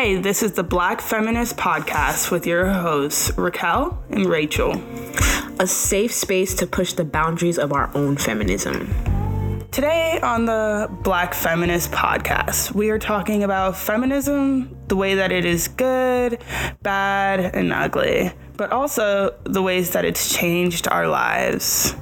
Hey, this is the Black Feminist Podcast with your hosts, Racquel and Rachel. A safe space to push the boundaries of our own feminism. Today on the Black Feminist Podcast, we are talking about feminism, the way that it is good, bad, and ugly, but also the ways that it's changed our lives.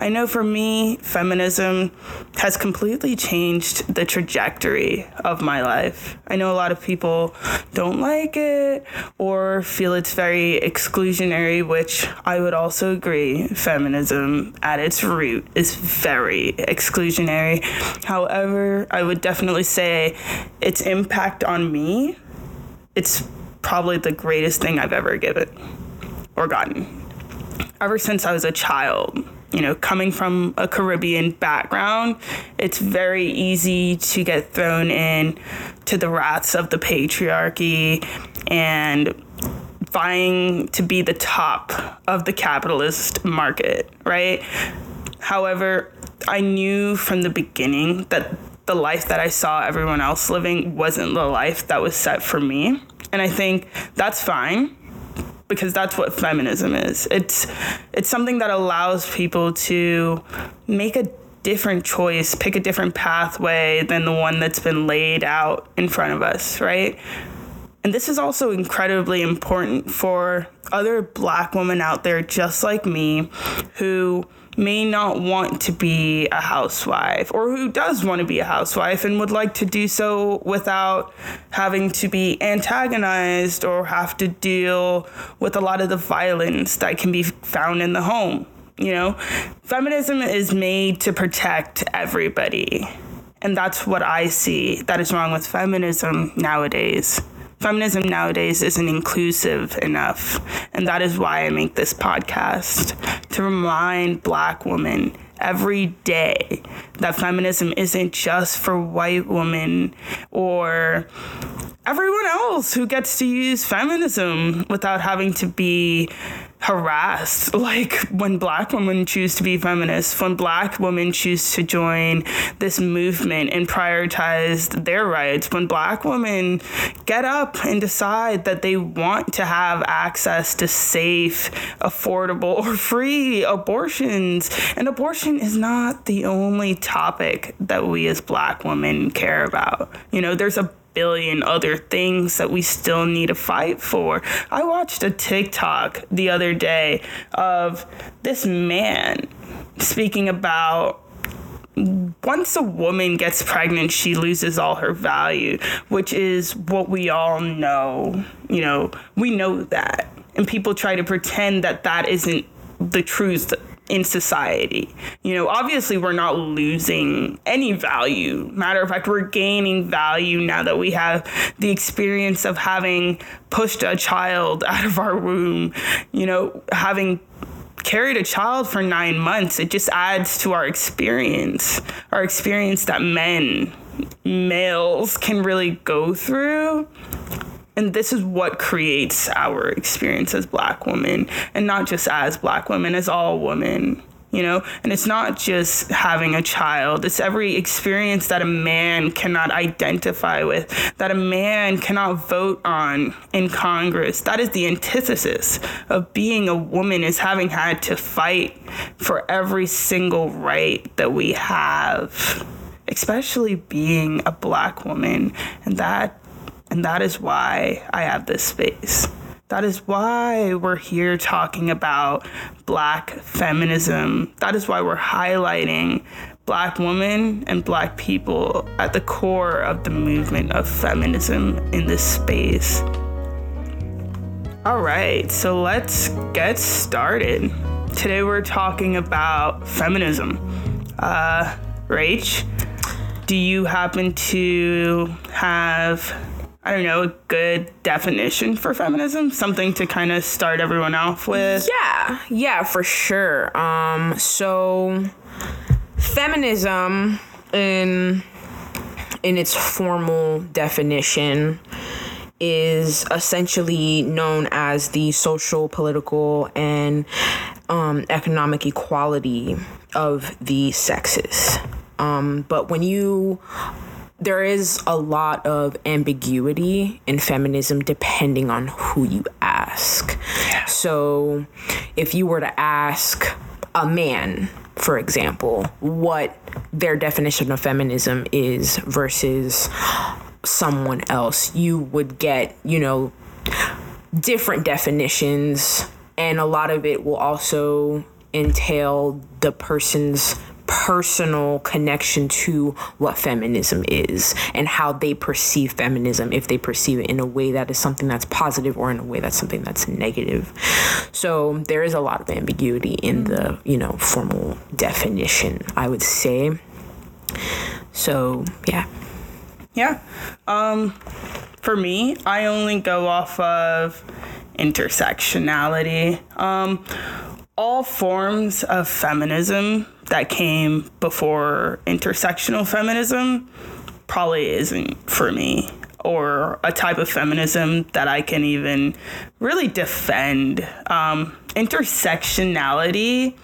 I know for me, feminism has completely changed the trajectory of my life. I know a lot of people don't like it or feel it's very exclusionary, which I would also agree. Feminism at its root is very exclusionary. However, I would definitely say its impact on me, it's probably the greatest thing I've ever given or gotten. Ever since I was a child, you know, coming from a Caribbean background, it's very easy to get thrown in to the wraths of the patriarchy and vying to be the top of the capitalist market, right? However, I knew from the beginning that the life that I saw everyone else living wasn't the life that was set for me. And I think that's fine because that's what feminism is. It's it's something that allows people to make a different choice, pick a different pathway than the one that's been laid out in front of us, right? And this is also incredibly important for other black women out there just like me who may not want to be a housewife or who does want to be a housewife and would like to do so without having to be antagonized or have to deal with a lot of the violence that can be found in the home. You know, feminism is made to protect everybody. And that's what I see that is wrong with feminism nowadays feminism nowadays isn't inclusive enough. And that is why I make this podcast to remind black women every day that feminism isn't just for white women or everyone else who gets to use feminism without having to be harassed. Like when black women choose to be feminists, when black women choose to join this movement and prioritize their rights, when black women get up and decide that they want to have access to safe, affordable, or free abortions. And abortion is not the only topic that we as black women care about. You know, there's a billion other things that we still need to fight for. I watched a TikTok the other day of this man speaking about once a woman gets pregnant, she loses all her value, which is what we all know. You know, we know that. And people try to pretend that that isn't the truth in society. You know, obviously, we're not losing any value. Matter of fact, we're gaining value now that we have the experience of having pushed a child out of our womb, you know, having carried a child for nine months. It just adds to our experience, our experience that men, males, can really go through and this is what creates our experience as black women and not just as black women as all women you know? And it's not just having a child. It's every experience that a man cannot identify with that a man cannot vote on in congress. That is the antithesis of being a woman is having had to fight for every single right that we have especially being a black woman. And that and that is why I have this space. That is why we're here talking about black feminism. That is why we're highlighting black women and black people at the core of the movement of feminism in this space. All right, so let's get started. Today we're talking about feminism. Uh, Rach, do you happen to have I don't know, a good definition for feminism? Something to kind of start everyone off with? Yeah, yeah, for sure. Um, so feminism in in its formal definition is essentially known as the social, political, and um, economic equality of the sexes. Um, but when you there is a lot of ambiguity in feminism depending on who you ask. So, if you were to ask a man, for example, what their definition of feminism is versus someone else, you would get, you know, different definitions, and a lot of it will also entail the person's personal connection to what feminism is and how they perceive feminism if they perceive it in a way that is something that's positive or in a way that's something that's negative so there is a lot of ambiguity in the you know formal definition i would say so yeah Yeah. Um, for me, I only go off of intersectionality. Um, all forms of feminism that came before intersectional feminism probably isn't for me or a type of feminism that I can even really defend. Um, intersectionality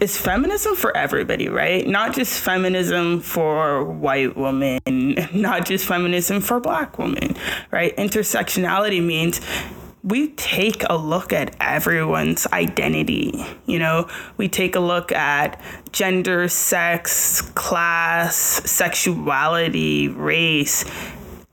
is feminism for everybody, right? Not just feminism for white women, not just feminism for black women, right? Intersectionality means we take a look at everyone's identity. You know, we take a look at gender, sex, class, sexuality, race,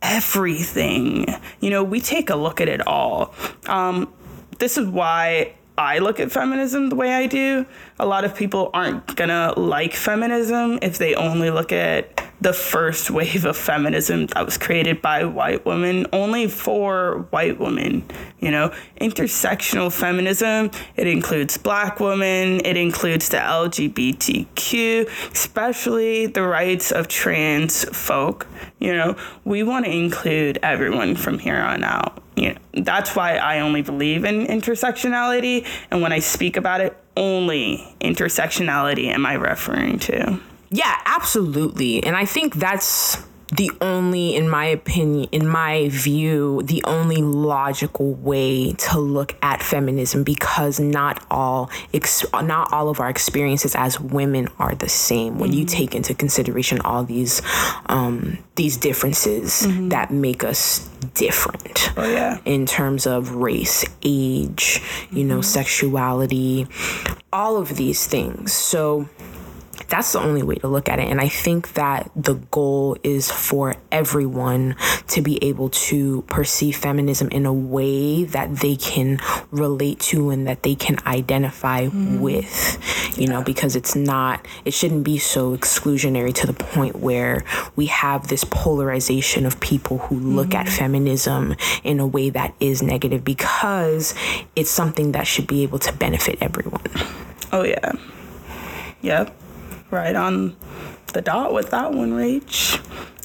everything. You know, we take a look at it all. Um, this is why I look at feminism the way I do. A lot of people aren't gonna like feminism if they only look at the first wave of feminism that was created by white women, only for white women. You know, intersectional feminism, it includes black women, it includes the LGBTQ, especially the rights of trans folk. You know, we want to include everyone from here on out. You know, that's why I only believe in intersectionality. And when I speak about it, only intersectionality am I referring to. Yeah, absolutely. And I think that's the only in my opinion in my view the only logical way to look at feminism because not all ex- not all of our experiences as women are the same when you mm-hmm. take into consideration all these um, these differences mm-hmm. that make us different Oh, yeah. in terms of race age you know mm-hmm. sexuality all of these things. So that's the only way to look at it. And I think that the goal is for everyone to be able to perceive feminism in a way that they can relate to and that they can identify mm-hmm. with, you know, because it's not, it shouldn't be so exclusionary to the point where we have this polarization of people who look at mm-hmm. feminism in a way that is negative because it's something that should be able to benefit everyone. Oh, yeah. Yep. Right on the dot with that one, Rach.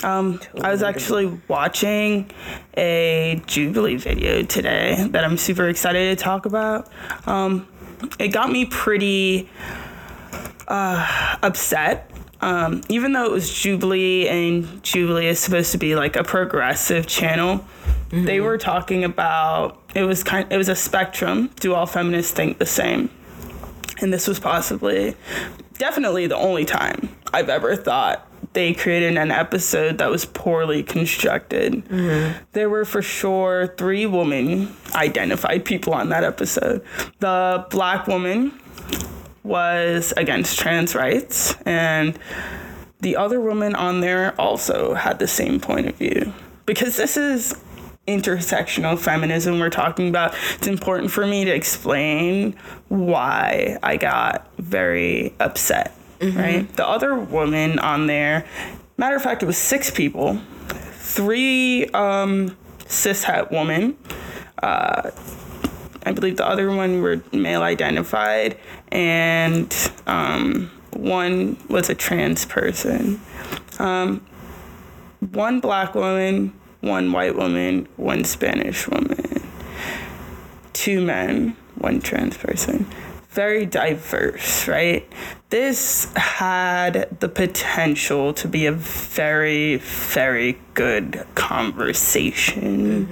Um, I was actually watching a Jubilee video today that I'm super excited to talk about. Um, it got me pretty uh, upset. Um, even though it was Jubilee and Jubilee is supposed to be like a progressive channel, they were talking about it was kind it was a spectrum. Do all feminists think the same? And this was possibly definitely the only time I've ever thought they created an episode that was poorly constructed. Mm-hmm. There were for sure three women identified people on that episode. The black woman was against trans rights, and the other woman on there also had the same point of view. Because this is intersectional feminism we're talking about, it's important for me to explain why I got very upset, right? The other woman on there, matter of fact, it was six people, three um, cishet women. Uh, I believe the other one were male identified, and um, one was a trans person. Um, one black woman, one white woman, one Spanish woman, two men, one trans person. Very diverse, right? This had the potential to be a very, very good conversation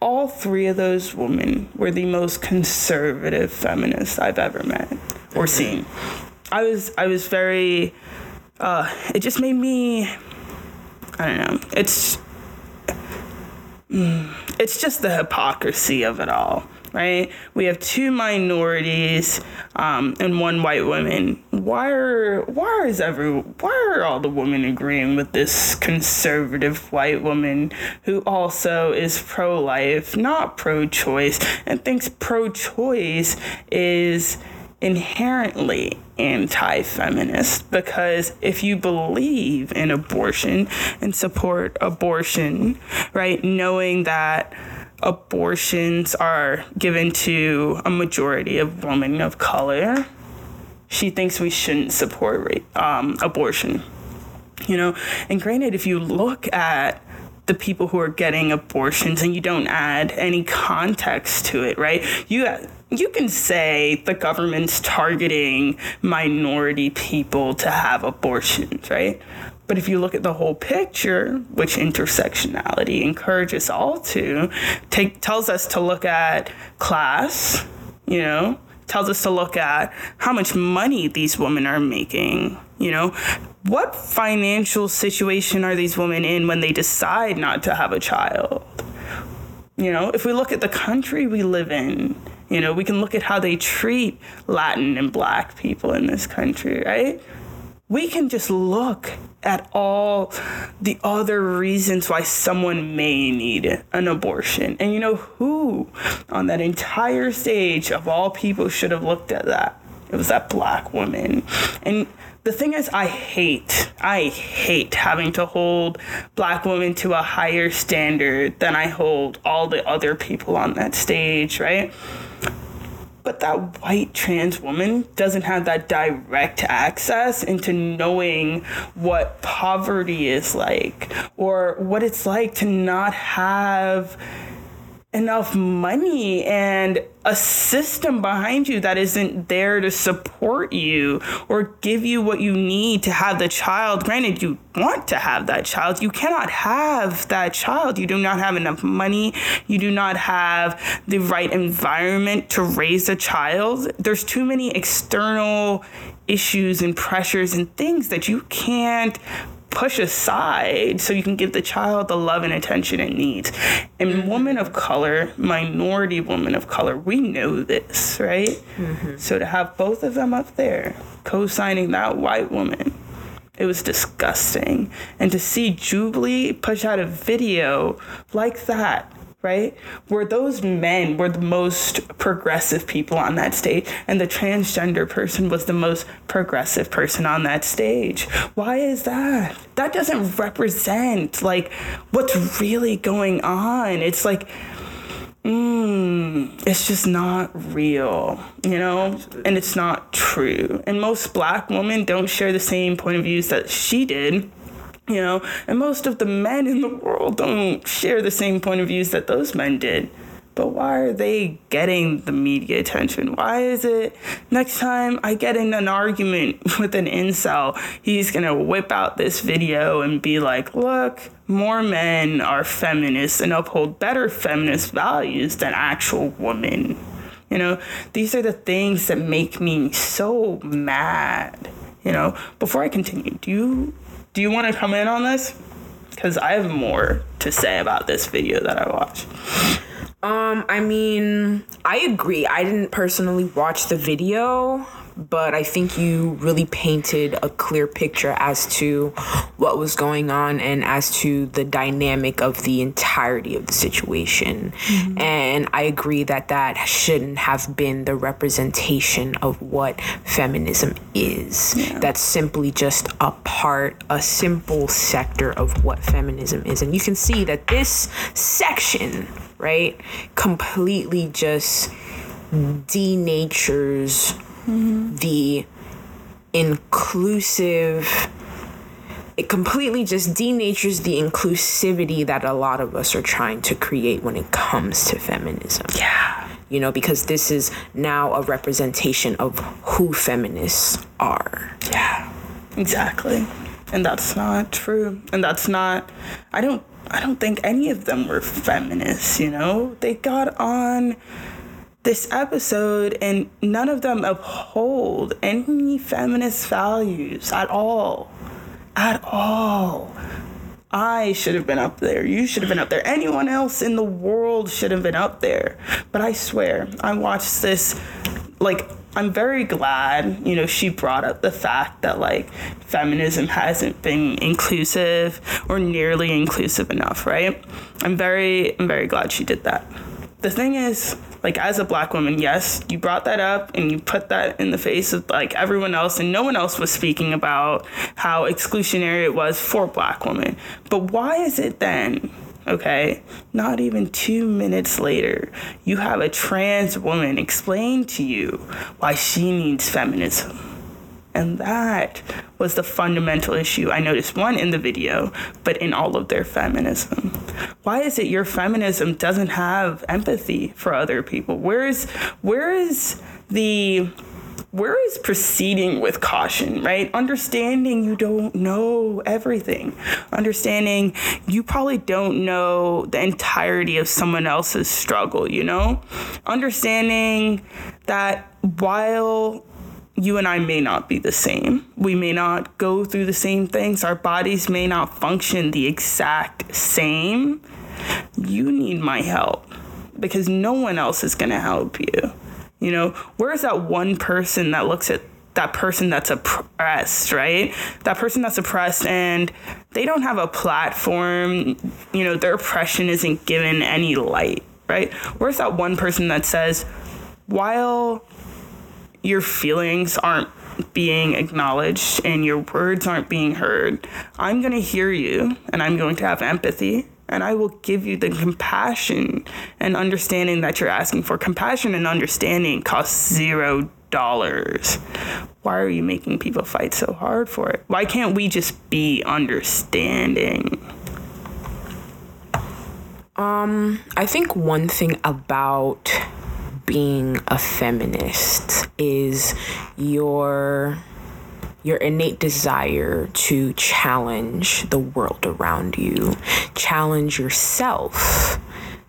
all three of those women were the most conservative feminists I've ever met or seen. I was I was very uh, it just made me I don't know. It's it's just the hypocrisy of it all, right? We have two minorities um, and one white woman. Why are why is every why are all the women agreeing with this conservative white woman who also is pro life, not pro choice, and thinks pro choice is inherently anti feminist because if you believe in abortion and support abortion, right, knowing that abortions are given to a majority of women of color, she thinks we shouldn't support um, abortion. You know, and granted, if you look at the people who are getting abortions and you don't add any context to it, right? You you can say the government's targeting minority people to have abortions, right? But if you look at the whole picture, which intersectionality encourages all to, take tells us to look at class, you know, tells us to look at how much money these women are making, you know, what financial situation are these women in when they decide not to have a child? You know, if we look at the country we live in, you know, we can look at how they treat Latin and black people in this country, right? We can just look at all the other reasons why someone may need an abortion. And you know who on that entire stage of all people should have looked at that? It was that black woman. And the thing is, I hate, I hate having to hold black women to a higher standard than I hold all the other people on that stage, right? But that white trans woman doesn't have that direct access into knowing what poverty is like or what it's like to not have enough money and a system behind you that isn't there to support you or give you what you need to have the child. Granted, you want to have that child. You cannot have that child. You do not have enough money. You do not have the right environment to raise a child. There's too many external issues and pressures and things that you can't push aside so you can give the child the love and attention it needs. And mm-hmm. women of color, minority women of color, we know this, right? Mm-hmm. So to have both of them up there co signing that white woman, it was disgusting. And to see Jubilee push out a video like that right? Where those men were the most progressive people on that stage, and the transgender person was the most progressive person on that stage. Why is that? That doesn't represent like what's really going on. It's like, mm, it's just not real, you know? And it's not true. And most black women don't share the same point of views that she did you know, and most of the men in the world don't share the same point of views that those men did. But why are they getting the media attention? Why is it next time I get in an argument with an incel, he's gonna whip out this video and be like, look, more men are feminists and uphold better feminist values than actual women. You know, these are the things that make me so mad. You know, before I continue, do you do you want to come in on this? Because I have more to say about this video that I watched. Um, I mean, I agree. I didn't personally watch the video, but I think you really painted a clear picture as to what was going on and as to the dynamic of the entirety of the situation. Mm-hmm. And I agree that that shouldn't have been the representation of what feminism is. Yeah. That's simply just a part, a simple sector of what feminism is. And you can see that this section, right, completely just denatures mm-hmm. the inclusive it completely just denatures the inclusivity that a lot of us are trying to create when it comes to feminism. Yeah. You know, because this is now a representation of who feminists are. Yeah. Exactly. And that's not true. And that's not I don't I don't think any of them were feminists, you know? They got on this episode, and none of them uphold any feminist values at all. At all. I should have been up there. You should have been up there. Anyone else in the world should have been up there. But I swear, I watched this like I'm very glad, you know, she brought up the fact that like feminism hasn't been inclusive or nearly inclusive enough, right? I'm very I'm very glad she did that. The thing is, like as a black woman, yes, you brought that up and you put that in the face of like everyone else and no one else was speaking about how exclusionary it was for black women. But why is it then okay? Not even two minutes later, you have a trans woman explain to you why she needs feminism. And that was the fundamental issue I noticed one in the video, but in all of their feminism. Why is it your feminism doesn't have empathy for other people? Where is where is the where is proceeding with caution, right? Understanding you don't know everything. Understanding you probably don't know the entirety of someone else's struggle, you know? Understanding that while you and I may not be the same. We may not go through the same things. Our bodies may not function the exact same. You need my help because no one else is going to help you. You know, where's that one person that looks at that person that's oppressed, right? That person that's oppressed and they don't have a platform, you know, their oppression isn't given any light, right? Where's that one person that says, while your feelings aren't being acknowledged and your words aren't being heard, I'm going to hear you and I'm going to have empathy and I will give you the compassion and understanding that you're asking for. Compassion and understanding costs zero dollars. Why are you making people fight so hard for it? Why can't we just be understanding? Um, I think one thing about being a feminist is your your innate desire to challenge the world around you, challenge yourself,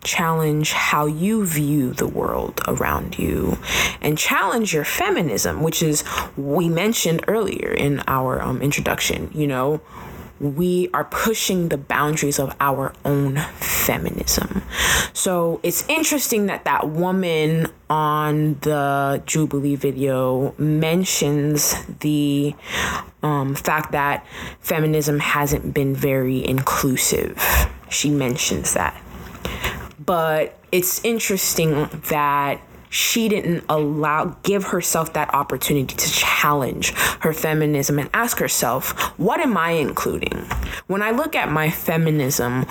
challenge how you view the world around you, and challenge your feminism, which is we mentioned earlier in our um, introduction. You know, we are pushing the boundaries of our own feminism. So it's interesting that that woman on the Jubilee video mentions the um, fact that feminism hasn't been very inclusive. She mentions that. But it's interesting that she didn't allow give herself that opportunity to challenge her feminism and ask herself what am i including? When i look at my feminism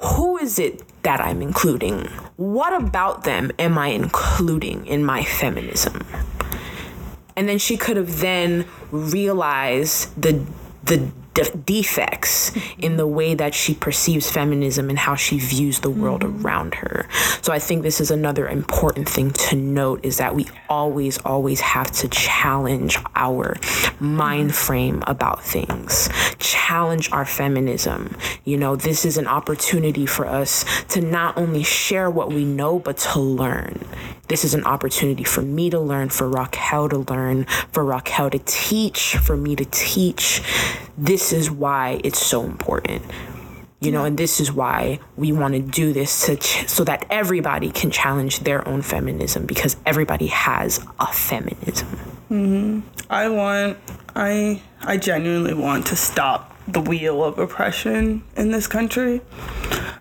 who is it that i'm including? What about them am i including in my feminism? And then she could have then realized the the de- defects in the way that she perceives feminism and how she views the world mm-hmm. around her. So I think this is another important thing to note is that we always always have to challenge our mind frame about things. Challenge our feminism. You know, this is an opportunity for us to not only share what we know but to learn. This is an opportunity for me to learn, for Racquel to learn, for Racquel to teach, for me to teach. This is why it's so important. You know, and this is why we want to do this to ch- so that everybody can challenge their own feminism because everybody has a feminism. Mm-hmm. I want, I, I genuinely want to stop the wheel of oppression in this country.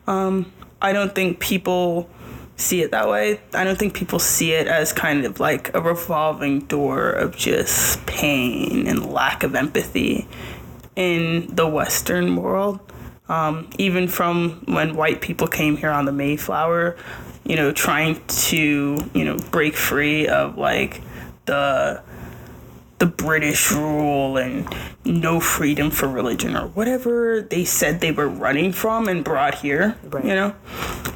Um, I don't think people see it that way. I don't think people see it as kind of like a revolving door of just pain and lack of empathy in the Western world. Um, even from when white people came here on the Mayflower, you know, trying to, you know, break free of like the the British rule and no freedom for religion or whatever they said they were running from and brought here. Right. You know?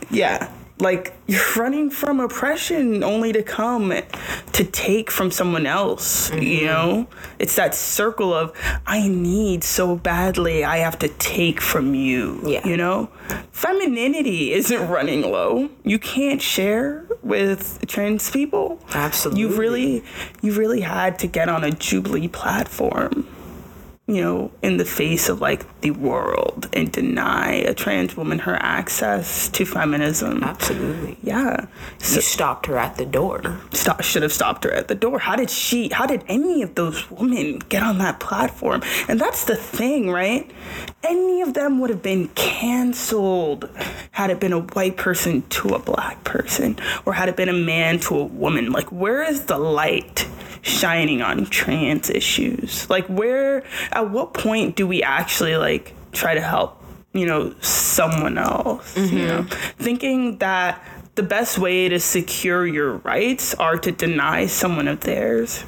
Yeah like you're running from oppression only to come to take from someone else mm-hmm. you know? It's that circle of i need so badly i have to take from you yeah. you know? Femininity isn't running low. You can't share with trans people. Absolutely. You really you really had to get on a jubilee platform you know, in the face of like the world and deny a trans woman her access to feminism. Absolutely. Yeah. So, you stopped her at the door. Stop, should have stopped her at the door. How did she, how did any of those women get on that platform? And that's the thing, right? Any of them would have been canceled had it been a white person to a black person or had it been a man to a woman. Like, where is the light? Shining on trans issues? Like where at what point do we actually like try to help, you know, someone else, mm-hmm. you know? Thinking that the best way to secure your rights are to deny someone of theirs.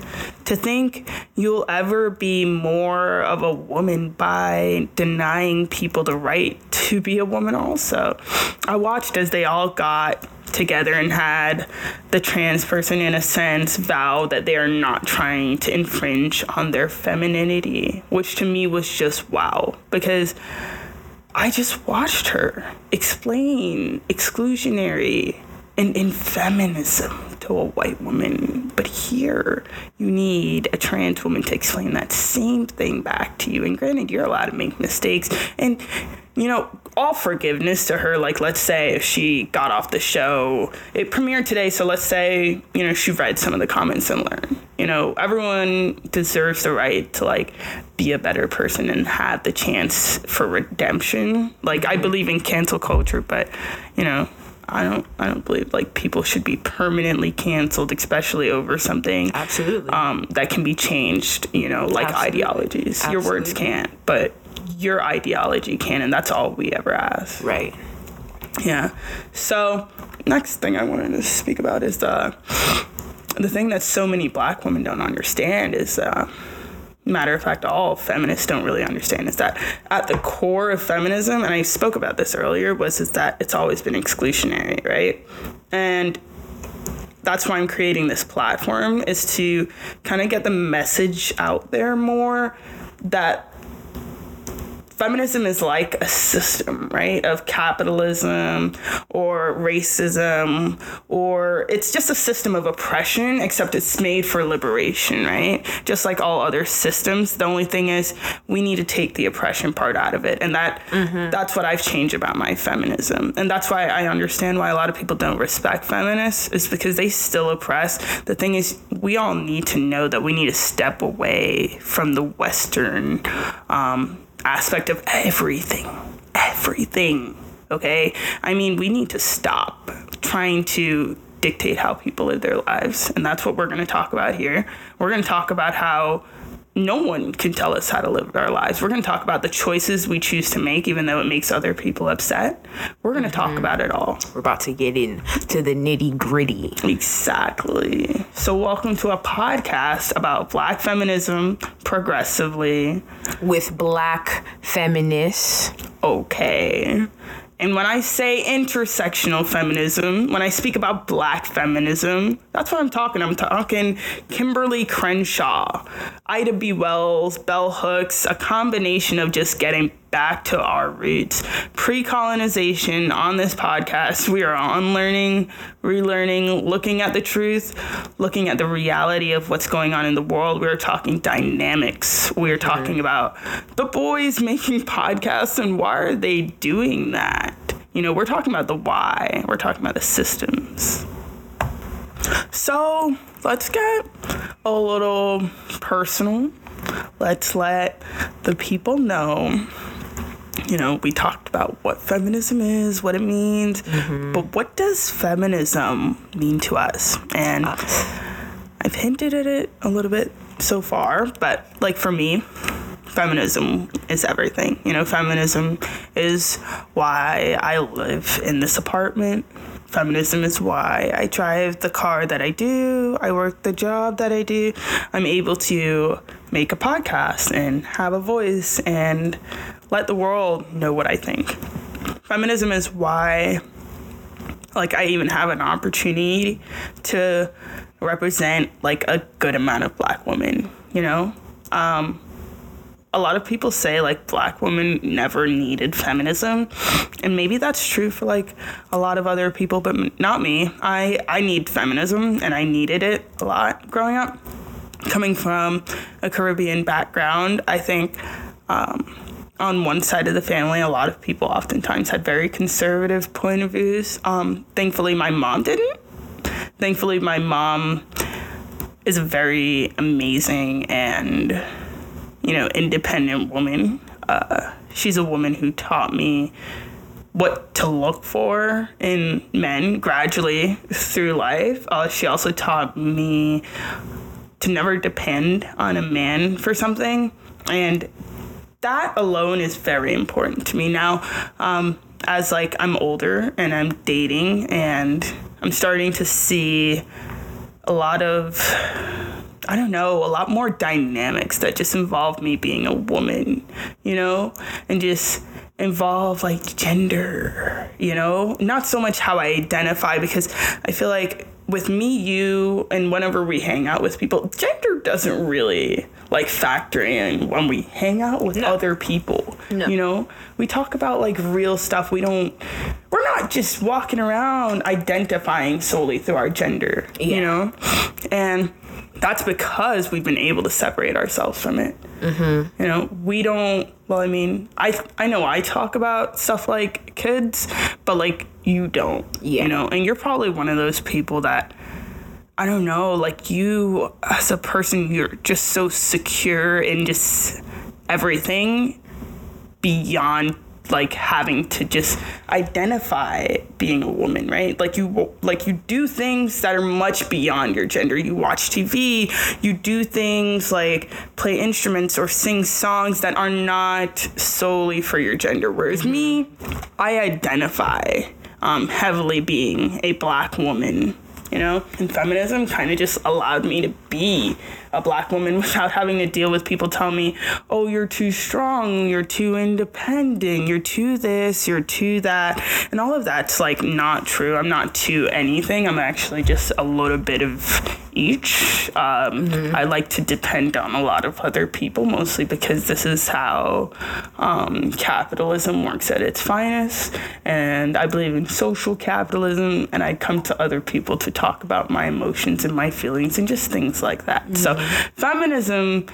To think you'll ever be more of a woman by denying people the right to be a woman, also. I watched as they all got together and had the trans person, in a sense, vow that they are not trying to infringe on their femininity, which to me was just wow. Because I just watched her explain exclusionary and, and feminism to a white woman. But here, you need a trans woman to explain that same thing back to you. And granted, you're allowed to make mistakes. And you know, all forgiveness to her. Like, let's say if she got off the show, it premiered today. So let's say, you know, she read some of the comments and learned. You know, everyone deserves the right to like be a better person and have the chance for redemption. Like, I believe in cancel culture, but, you know, I don't I don't believe like people should be permanently canceled, especially over something absolutely um, that can be changed. You know, like absolutely. ideologies. Absolutely. Your words can't, but your ideology can, and that's all we ever ask. Right. Yeah. So next thing I wanted to speak about is the the thing that so many black women don't understand is uh, matter of fact all feminists don't really understand is that at the core of feminism and i spoke about this earlier was is that it's always been exclusionary right and that's why i'm creating this platform is to kind of get the message out there more that feminism is like a system, right, of capitalism or racism, or it's just a system of oppression, except it's made for liberation, right? Just like all other systems. The only thing is we need to take the oppression part out of it. And that mm-hmm. that's what I've changed about my feminism. And that's why I understand why a lot of people don't respect feminists, is because they still oppress. The thing is, we all need to know that we need to step away from the Western um, aspect of everything. Everything. Okay? I mean, we need to stop trying to dictate how people live their lives. And that's what we're going to talk about here. We're going to talk about how no one can tell us how to live our lives. We're going to talk about the choices we choose to make, even though it makes other people upset. We're going to mm-hmm. talk about it all. We're about to get into the nitty gritty. Exactly. So, welcome to a podcast about Black feminism progressively with Black feminists. Okay. And when I say intersectional feminism, when I speak about black feminism, that's what I'm talking. I'm talking Kimberlé Crenshaw, Ida B. Wells, Bell Hooks, a combination of just getting back to our roots. Pre colonization on this podcast, we are unlearning, relearning, looking at the truth, looking at the reality of what's going on in the world. We're talking dynamics. We're talking mm-hmm. about the boys making podcasts and why are they doing that? You know, we're talking about the why, we're talking about the systems. So let's get a little personal. Let's let the people know you know, we talked about what feminism is, what it means, mm-hmm. but what does feminism mean to us? And I've hinted at it a little bit so far, but like for me, feminism is everything. You know, feminism is why I live in this apartment. Feminism is why I drive the car that I do. I work the job that I do. I'm able to make a podcast and have a voice and let the world know what I think. Feminism is why like I even have an opportunity to represent like a good amount of black women, you know? Um a lot of people say like black women never needed feminism and maybe that's true for like a lot of other people but not me i i need feminism and i needed it a lot growing up coming from a Caribbean background, I think um, on one side of the family, a lot of people oftentimes had very conservative point of views. Um, thankfully, my mom didn't. Thankfully, my mom is a very amazing and you know independent woman. Uh, she's a woman who taught me what to look for in men gradually through life. Uh, she also taught me to never depend on a man for something. And that alone is very important to me now. Um, as like I'm older and I'm dating and I'm starting to see a lot of I don't know, a lot more dynamics that just involve me being a woman, you know, and just involve like gender, you know, not so much how I identify because I feel like with me, you, and whenever we hang out with people, gender doesn't really like factor in when we hang out with no. other people. No. You know, we talk about like real stuff. We don't, we're not just walking around identifying solely through our gender, yeah. you know? And that's because we've been able to separate ourselves from it. Mm-hmm. You know, we don't. Well, I mean, I I know I talk about stuff like kids, but like you don't. Yeah. You know, and you're probably one of those people that I don't know, like you as a person, you're just so secure in just everything beyond like having to just identify being a woman right? Like you like you do things that are much beyond your gender. You watch tv you do things like play instruments or sing songs that are not solely for your gender. Whereas me i identify um, heavily being a black woman you know? And feminism kind of just allowed me to be a black woman without having to deal with people telling me, oh, you're too strong, you're too independent, you're too this, you're too that. And all of that's like not true. I'm not too anything. I'm actually just a little bit of each. Um, mm-hmm. I like to depend on a lot of other people, mostly because this is how um, capitalism works at its finest. And I believe in social capitalism, and I come to other people to talk about my emotions and my feelings and just things like that. Mm-hmm. So feminism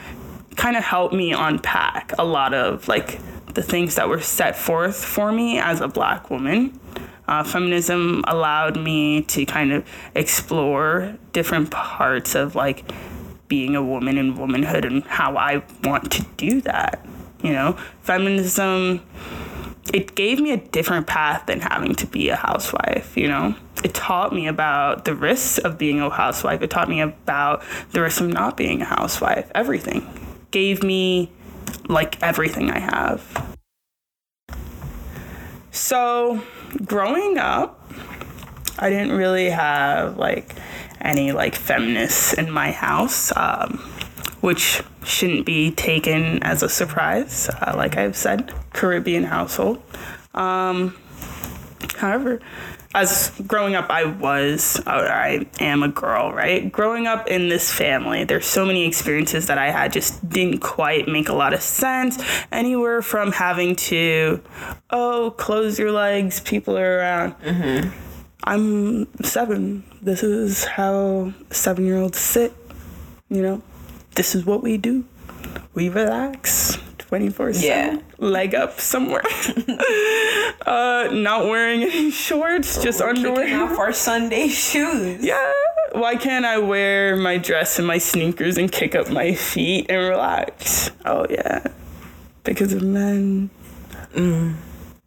kind of helped me unpack a lot of like the things that were set forth for me as a black woman. Uh, feminism allowed me to kind of explore different parts of like being a woman and womanhood and how I want to do that. You know, feminism it gave me a different path than having to be a housewife, you know? It taught me about the risks of being a housewife. It taught me about the risks of not being a housewife. Everything. Gave me like everything I have. So, growing up, I didn't really have like any like feminists in my house. Um, which shouldn't be taken as a surprise. Uh, like I've said, Caribbean household. Um, however, as growing up, I was, I am a girl, right? Growing up in this family, there's so many experiences that I had just didn't quite make a lot of sense. Anywhere from having to, oh, close your legs, people are around. Mm-hmm. I'm seven. This is how seven year olds sit, you know? this is what we do. We relax 24 7. Yeah. Leg up somewhere. uh, not wearing any shorts, just We're underwear. off our Sunday shoes. Yeah. Why can't I wear my dress and my sneakers and kick up my feet and relax? Oh, yeah. Because of men. Mm.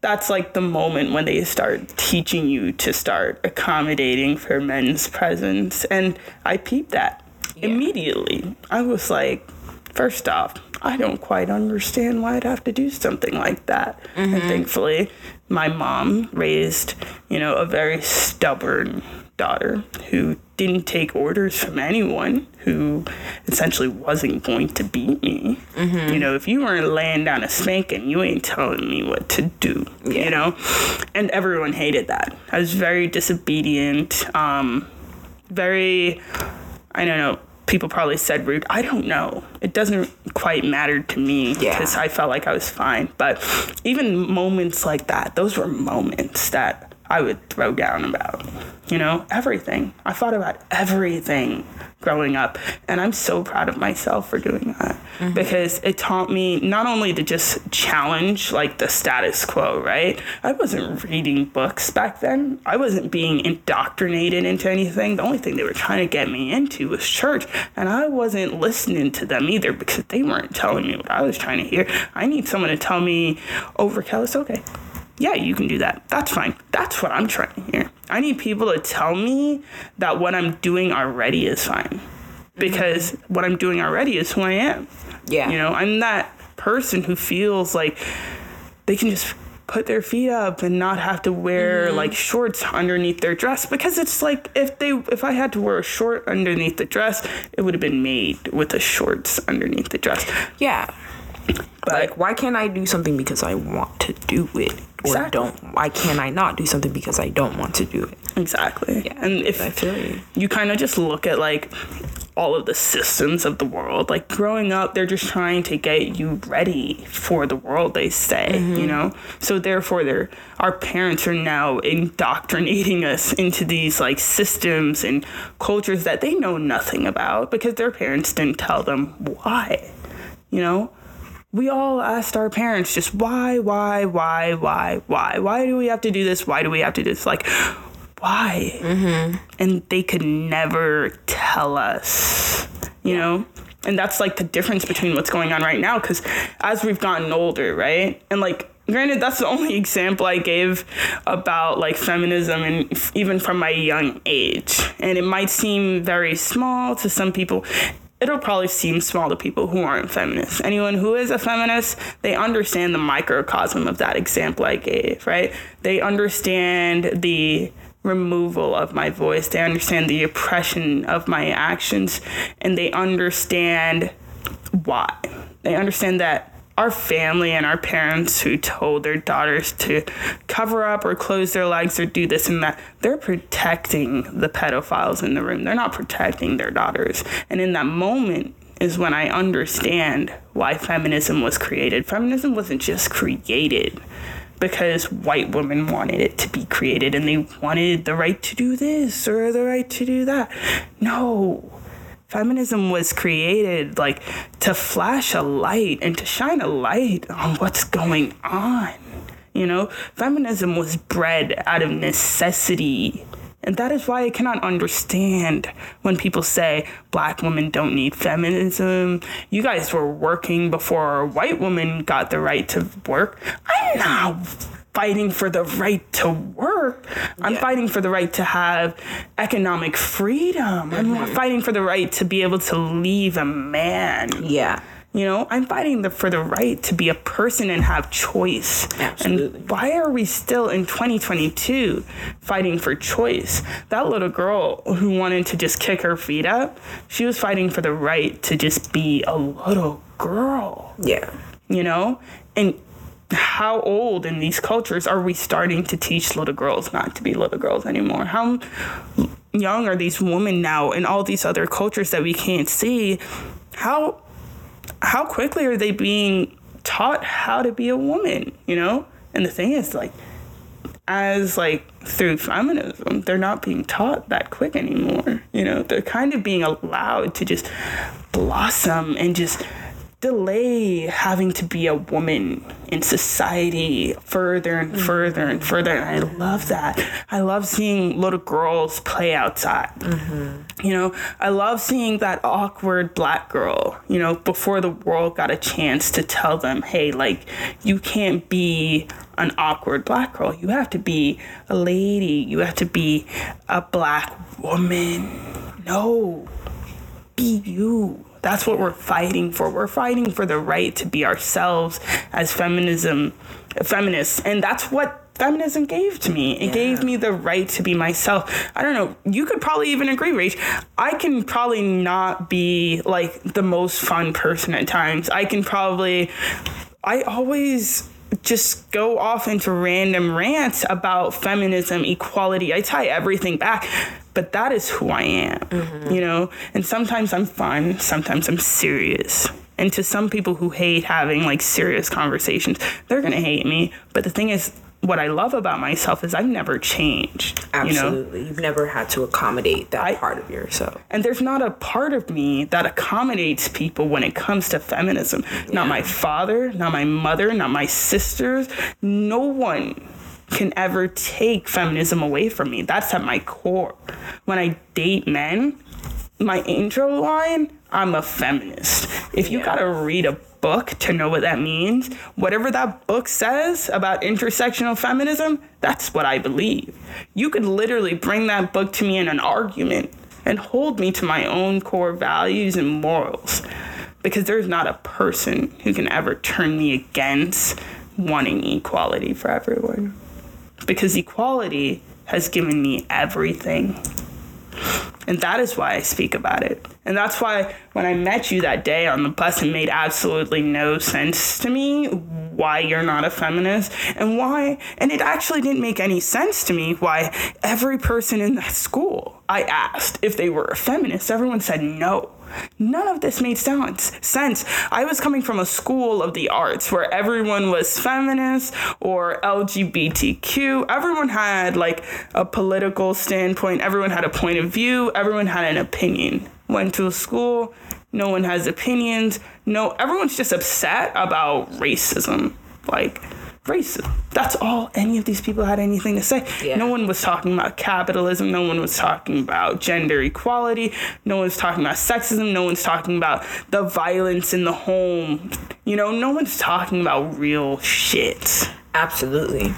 That's like the moment when they start teaching you to start accommodating for men's presence. And I peeped that yeah. immediately. I was like, first off, I don't quite understand why I'd have to do something like that. Mm-hmm. And thankfully, my mom raised, you know, a very stubborn daughter who didn't take orders from anyone, who essentially wasn't going to beat me. Mm-hmm. You know, if you weren't laying down a spanking, you ain't telling me what to do, yeah. you know? And everyone hated that. I was very disobedient, um, very, I don't know, people probably said rude. I don't know. It doesn't quite matter to me because yeah. I felt like I was fine. But even moments like that, those were moments that I would throw down about. You know, everything. I thought about everything growing up. And I'm so proud of myself for doing that mm-hmm. because it taught me not only to just challenge like the status quo, right? I wasn't reading books back then, I wasn't being indoctrinated into anything. The only thing they were trying to get me into was church. And I wasn't listening to them either because they weren't telling me what I was trying to hear. I need someone to tell me, overkill is okay yeah, you can do that. That's fine. That's what I'm trying hear. I need people to tell me that what I'm doing already is fine. Because mm-hmm. what I'm doing already is who I am. Yeah. You know, I'm that person who feels like they can just put their feet up and not have to wear mm-hmm. like shorts underneath their dress because it's like if they if I had to wear a short underneath the dress, it would have been made with the shorts underneath the dress. Yeah. But like, why can't I do something because I want to do it, or exactly. don't? Why can't I not do something because I don't want to do it? Exactly. Yeah, and if I feel you, you kind of just look at like all of the systems of the world. Like growing up, they're just trying to get you ready for the world. They say, mm-hmm. you know. So therefore, they're our parents are now indoctrinating us into these like systems and cultures that they know nothing about because their parents didn't tell them why. You know, we all asked our parents just why, why, why, why, why? Why do we have to do this? Why do we have to do this? Like, why? Mm-hmm. And they could never tell us, you know? And that's like the difference between what's going on right now. Because as we've gotten older, right? And like, granted, that's the only example I gave about like feminism and even from my young age. And it might seem very small to some people it'll probably seem small to people who aren't feminists. Anyone who is a feminist, they understand the microcosm of that example I gave, right? They understand the removal of my voice, they understand the oppression of my actions, and they understand why. They understand that our family and our parents who told their daughters to cover up or close their legs or do this and that, they're protecting the pedophiles in the room. They're not protecting their daughters. And in that moment is when I understand why feminism was created. Feminism wasn't just created because white women wanted it to be created and they wanted the right to do this or the right to do that. No feminism was created like to flash a light and to shine a light on what's going on. You know, feminism was bred out of necessity. And that is why I cannot understand when people say black women don't need feminism. You guys were working before white women got the right to work. I'm not fighting for the right to work. I'm yeah. fighting for the right to have economic freedom. Mm-hmm. I'm fighting for the right to be able to leave a man. Yeah. You know, I'm fighting the, for the right to be a person and have choice. Absolutely. And why are we still in 2022 fighting for choice? That little girl who wanted to just kick her feet up, she was fighting for the right to just be a little girl. Yeah. You know? And how old in these cultures are we starting to teach little girls not to be little girls anymore? How young are these women now in all these other cultures that we can't see? How how quickly are they being taught how to be a woman, you know? And the thing is like as like through feminism, they're not being taught that quick anymore. You know, they're kind of being allowed to just blossom and just delay having to be a woman in society further and further and further. And I love that. I love seeing little girls play outside. Mm-hmm. You know, I love seeing that awkward black girl, you know, before the world got a chance to tell them, hey, like, you can't be an awkward black girl. You have to be a lady. You have to be a black woman. No, be you that's what we're fighting for. We're fighting for the right to be ourselves as feminism, feminists. And that's what feminism gave to me. It yeah. gave me the right to be myself. I don't know. You could probably even agree, Rach. I can probably not be like the most fun person at times. I can probably, I always just go off into random rants about feminism, equality. I tie everything back but that is who I am, mm-hmm. you know? And sometimes I'm fun, sometimes I'm serious. And to some people who hate having like serious conversations, they're gonna hate me. But the thing is, what I love about myself is I've never changed. Absolutely. You know? You've never had to accommodate that I- part of yourself. And there's not a part of me that accommodates people when it comes to feminism. Not my father, not my mother, not my sisters. No one can ever take feminism away from me. That's at my core. When I date men, my intro line, I'm a feminist. If you Yeah. gotta read a book to know what that means, whatever that book says about intersectional feminism, that's what I believe. You could literally bring that book to me in an argument and hold me to my own core values and morals. Because there's not a person who can ever turn me against wanting equality for everyone. Because equality has given me everything. And that is why I speak about it. And that's why when I met you that day on the bus, it made absolutely no sense to me why you're not a feminist and why, and it actually didn't make any sense to me why every person in that school I asked if they were a feminist, everyone said no. None of this made sense. Sense. I was coming from a school of the arts where everyone was feminist or LGBTQ. Everyone had like a political standpoint. Everyone had a point of view. Everyone had an opinion. Went to a school. No one has opinions. No, everyone's just upset about racism. Like racism. That's all any of these people had anything to say. Yeah. No one was talking about capitalism. No one was talking about gender equality. No one's talking about sexism. No one's talking about the violence in the home. You know, no one's talking about real shit. Absolutely.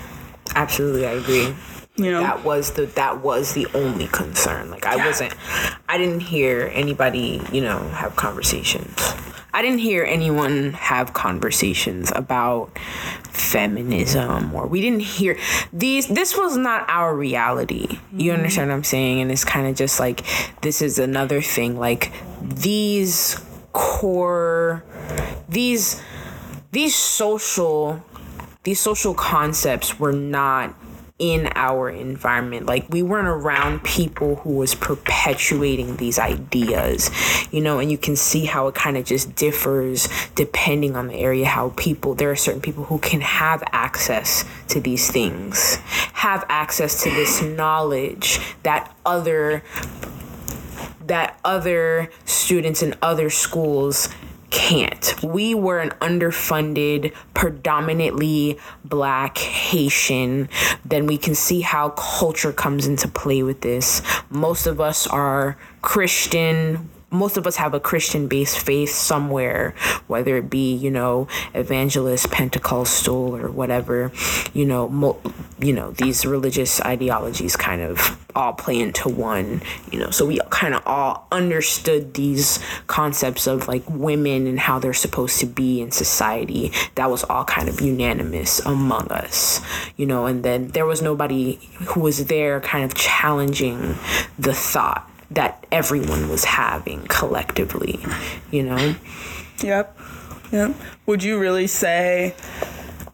Absolutely, I agree. You know, That was the that was the only concern. Like I wasn't I didn't hear anybody, you know, have conversations. I didn't hear anyone have conversations about feminism or we didn't hear these this was not our reality. You mm-hmm. understand what I'm saying? And it's kind of just like this is another thing like these core these these social these social concepts were not in our environment. Like we weren't around people who was perpetuating these ideas you know and you can see how it kind of just differs depending on the area how people there are certain people who can have access to these things have access to this knowledge that other that other students in other schools can't. We were an underfunded, predominantly black Haitian. Then we can see how culture comes into play with this. Most of us are Christian. Most of us have a Christian based faith somewhere, whether it be, you know, evangelist, Pentecostal, or whatever. You know, mo- you know, these religious ideologies kind of all play into one, you know. So we kind of all understood these concepts of like women and how they're supposed to be in society. That was all kind of unanimous among us, you know. And then there was nobody who was there kind of challenging the thought that everyone was having collectively, you know. Yep. Yep. Would you really say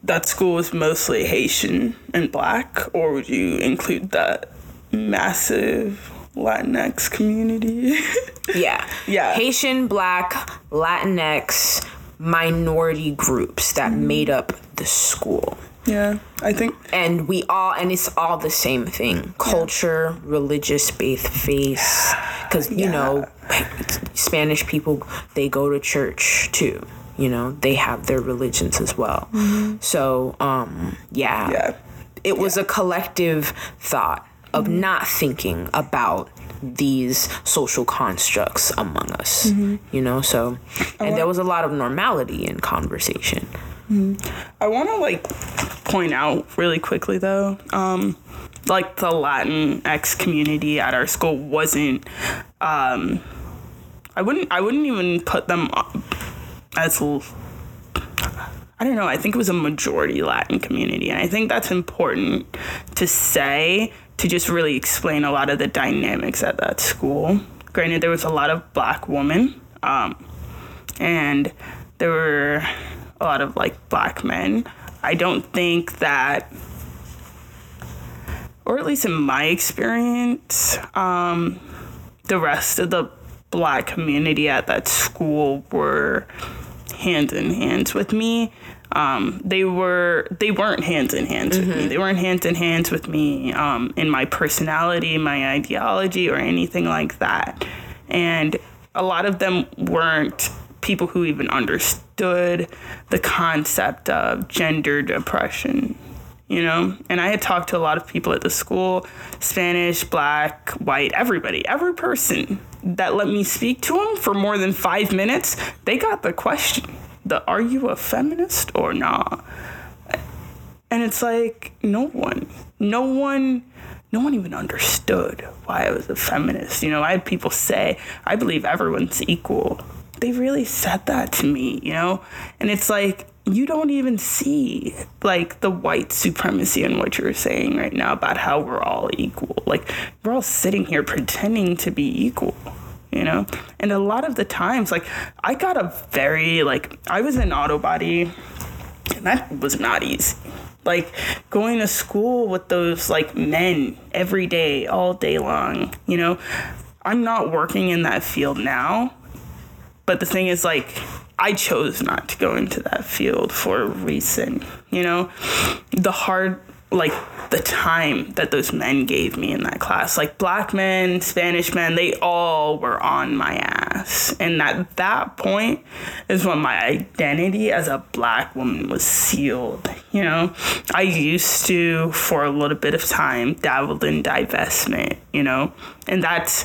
that school was mostly Haitian and black, or would you include that massive Latinx community? Yeah. Yeah. Haitian, Black, Latinx, minority groups that made mm-hmm. up the school. Yeah, I think. And we all, and it's all the same thing culture, religious faith, faith. Because, you know, Spanish people, they go to church too. You know, they have their religions as well. Mm-hmm. So, um, yeah. Yeah. It was a collective thought of mm-hmm. not thinking about these social constructs among us, mm-hmm. you know. So, and there was a lot of normality in conversation. I want to like point out really quickly though, um, like the Latinx community at our school wasn't. Um, I wouldn't. I wouldn't even put them as. I don't know. I think it was a majority Latin community, and I think that's important to say to just really explain a lot of the dynamics at that school. Granted, there was a lot of black women, um, and there were a lot of like black men. I don't think that, or at least in my experience, um, the rest of the black community at that school were hand in hands with me. um, they were they weren't hands in hands with me. They weren't hands in hands with me um, in my personality, my ideology, or anything like that. And a lot of them weren't people who even understood the concept of gendered oppression you know and i had talked to a lot of people at the school spanish black white everybody every person that let me speak to them for more than five minutes they got the question the are you a feminist or not and it's like no one no one no one even understood why I was a feminist. You know, I had people say, I believe everyone's equal. They really said that to me, you know? And it's like, you don't even see like the white supremacy in what you're saying right now about how we're all equal. Like, we're all sitting here pretending to be equal you know and a lot of the times like i got a very like i was in auto body and that was not easy like going to school with those like men every day all day long you know i'm not working in that field now but the thing is like i chose not to go into that field for a reason you know? The hard like the time that those men gave me in that class like black men spanish men they all were on my ass. And at that point is when my identity as a black woman was sealed you know? I used to for a little bit of time dabbled in divestment you know? And that's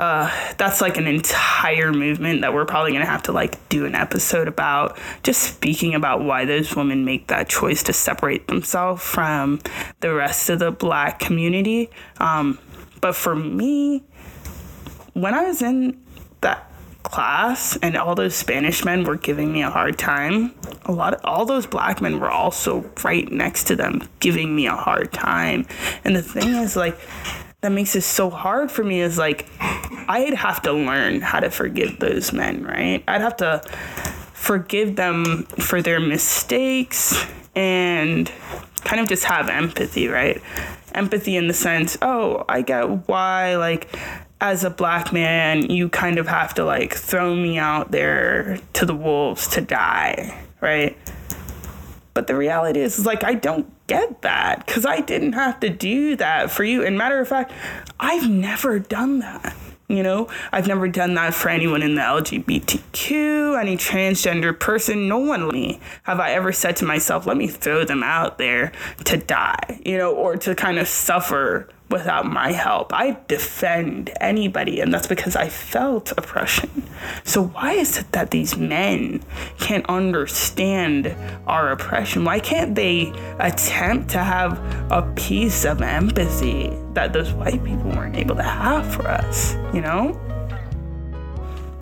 uh, that's like an entire movement that we're probably gonna have to like do an episode about just speaking about why those women make that choice to separate themselves from the rest of the black community. Um, but for me when i was in that class and all those spanish men were giving me a hard time a lot of all those black men were also right next to them giving me a hard time. And the thing is like that makes it so hard for me is like I'd have to learn how to forgive those men, right? I'd have to forgive them for their mistakes and kind of just have empathy, right? Empathy in the sense, oh, I get why, like, as a black man, you kind of have to, like, throw me out there to the wolves to die, right? But the reality is, is like, I don't get that because I didn't have to do that for you. And matter of fact, I've never done that. You know, I've never done that for anyone in the LGBTQ, any transgender person. No one me have I ever said to myself, let me throw them out there to die, you know, or to kind of suffer without my help. I defend anybody, and that's because I felt oppression. So, why is it that these men can't understand our oppression? Why can't they attempt to have a piece of empathy that those white people weren't able to have for us, you know?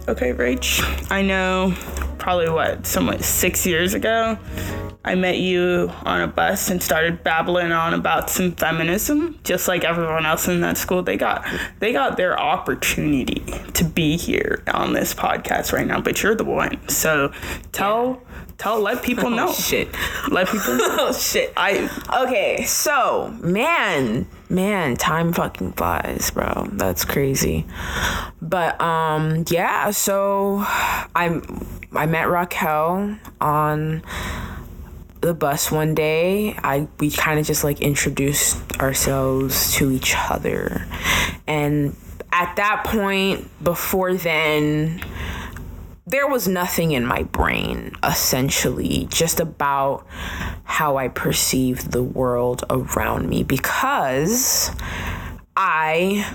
Okay, Rach, I know probably what, somewhat six years ago, I met you on a bus and started babbling on about some feminism, just like everyone else in that school. They got they got their opportunity to be here on this podcast right now, but you're the one. So tell tell let people know. Oh, shit. Let people know. Oh shit. I Okay, so man, man, time fucking flies, bro. That's crazy. But um, yeah. So I'm I met Racquel on the bus one day. I we kind of just like introduced ourselves to each other, and at that point, before then there was nothing in my brain essentially just about how I perceived the world around me because I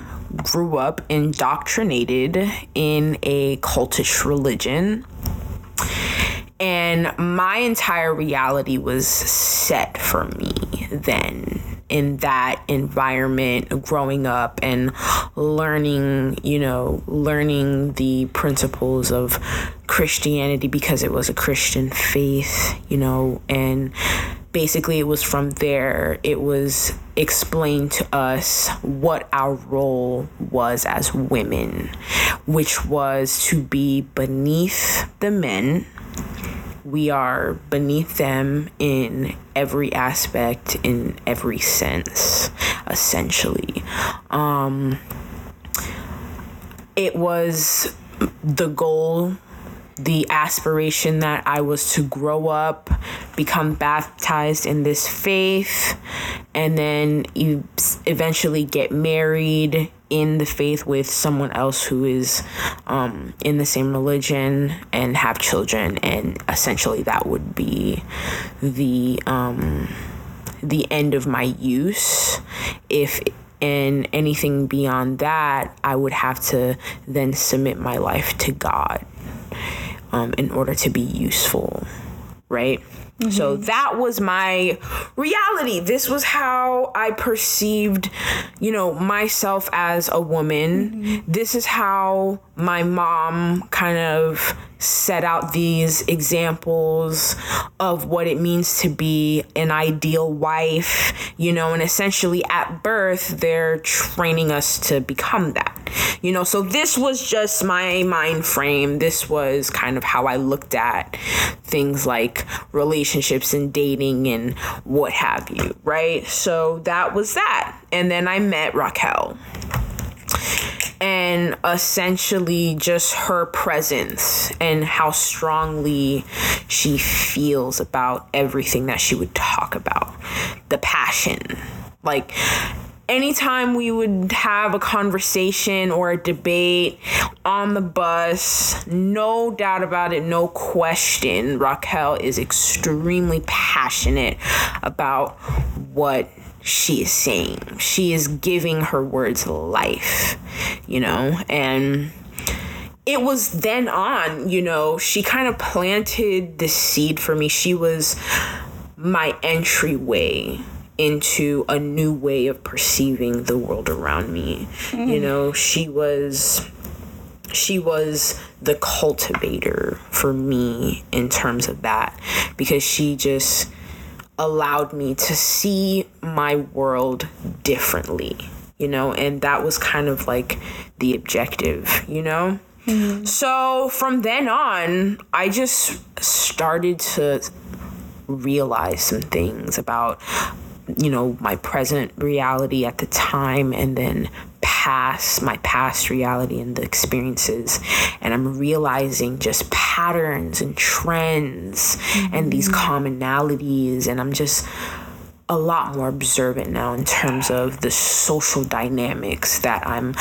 grew up indoctrinated in a cultish religion and my entire reality was set for me then in that environment growing up and learning you know learning the principles of christianity because it was a christian faith you know and basically it was from there. It was explained to us what our role was as women which was to be beneath the men we are beneath them in every aspect, in every sense, essentially. Um, it was the goal the aspiration that I was to grow up, become baptized in this faith, and then you eventually get married in the faith with someone else who is um, in the same religion and have children, and essentially that would be the um, the end of my use. If and anything beyond that i would have to then submit my life to god um, in order to be useful right Mm-hmm. So that was my reality. This was how I perceived, you know, myself as a woman. Mm-hmm. This is how my mom kind of set out these examples of what it means to be an ideal wife, you know, and essentially at birth, they're training us to become that, you know. So this was just my mind frame. This was kind of how I looked at things like relationships and dating and what have you, right? So that was that. And then I met Racquel and essentially just her presence and how strongly she feels about everything that she would talk about. The passion. Like anytime we would have a conversation or a debate on the bus, no doubt about it, no question, Racquel is extremely passionate about what she is saying. She is giving her words life, you know, and it was then on, you know, she kind of planted the seed for me. She was my entryway into a new way of perceiving the world around me. Mm. You know, she was she was the cultivator for me in terms of that because she just allowed me to see my world differently, you know, and that was kind of like the objective, you know? Mm-hmm. So from then on, I just started to realize some things about you know my present reality at the time and then past my past reality and the experiences and i'm realizing just patterns and trends mm-hmm. and these mm-hmm. commonalities and i'm just a lot more observant now in terms of the social dynamics that i'm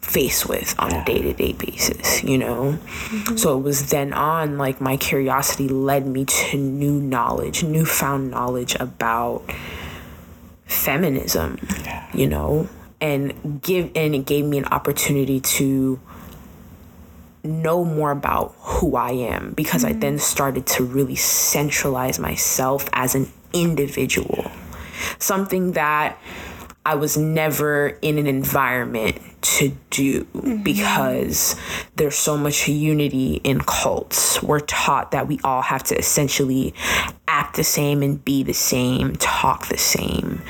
faced with on a day-to-day basis you know mm-hmm. so it was then on like my curiosity led me to new knowledge newfound knowledge about feminism yeah. you know and give and it gave me an opportunity to know more about who I am because mm-hmm. I then started to really centralize myself as an individual. Something that I was never in an environment to do mm-hmm. because there's so much unity in cults. We're taught that we all have to essentially act the same and be the same, talk the same,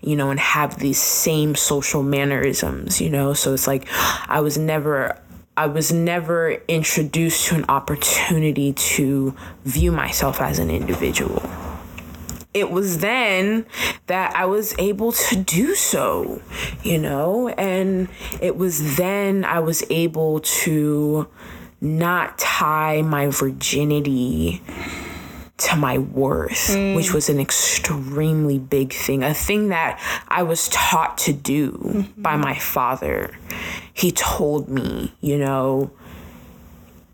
you know, and have these same social mannerisms, you know. So it's like I was never I was never introduced to an opportunity to view myself as an individual it was then that I was able to do so, you know, and it was then I was able to not tie my virginity to my worth, mm. which was an extremely big thing, a thing that I was taught to do mm-hmm. by my father. He told me, you know,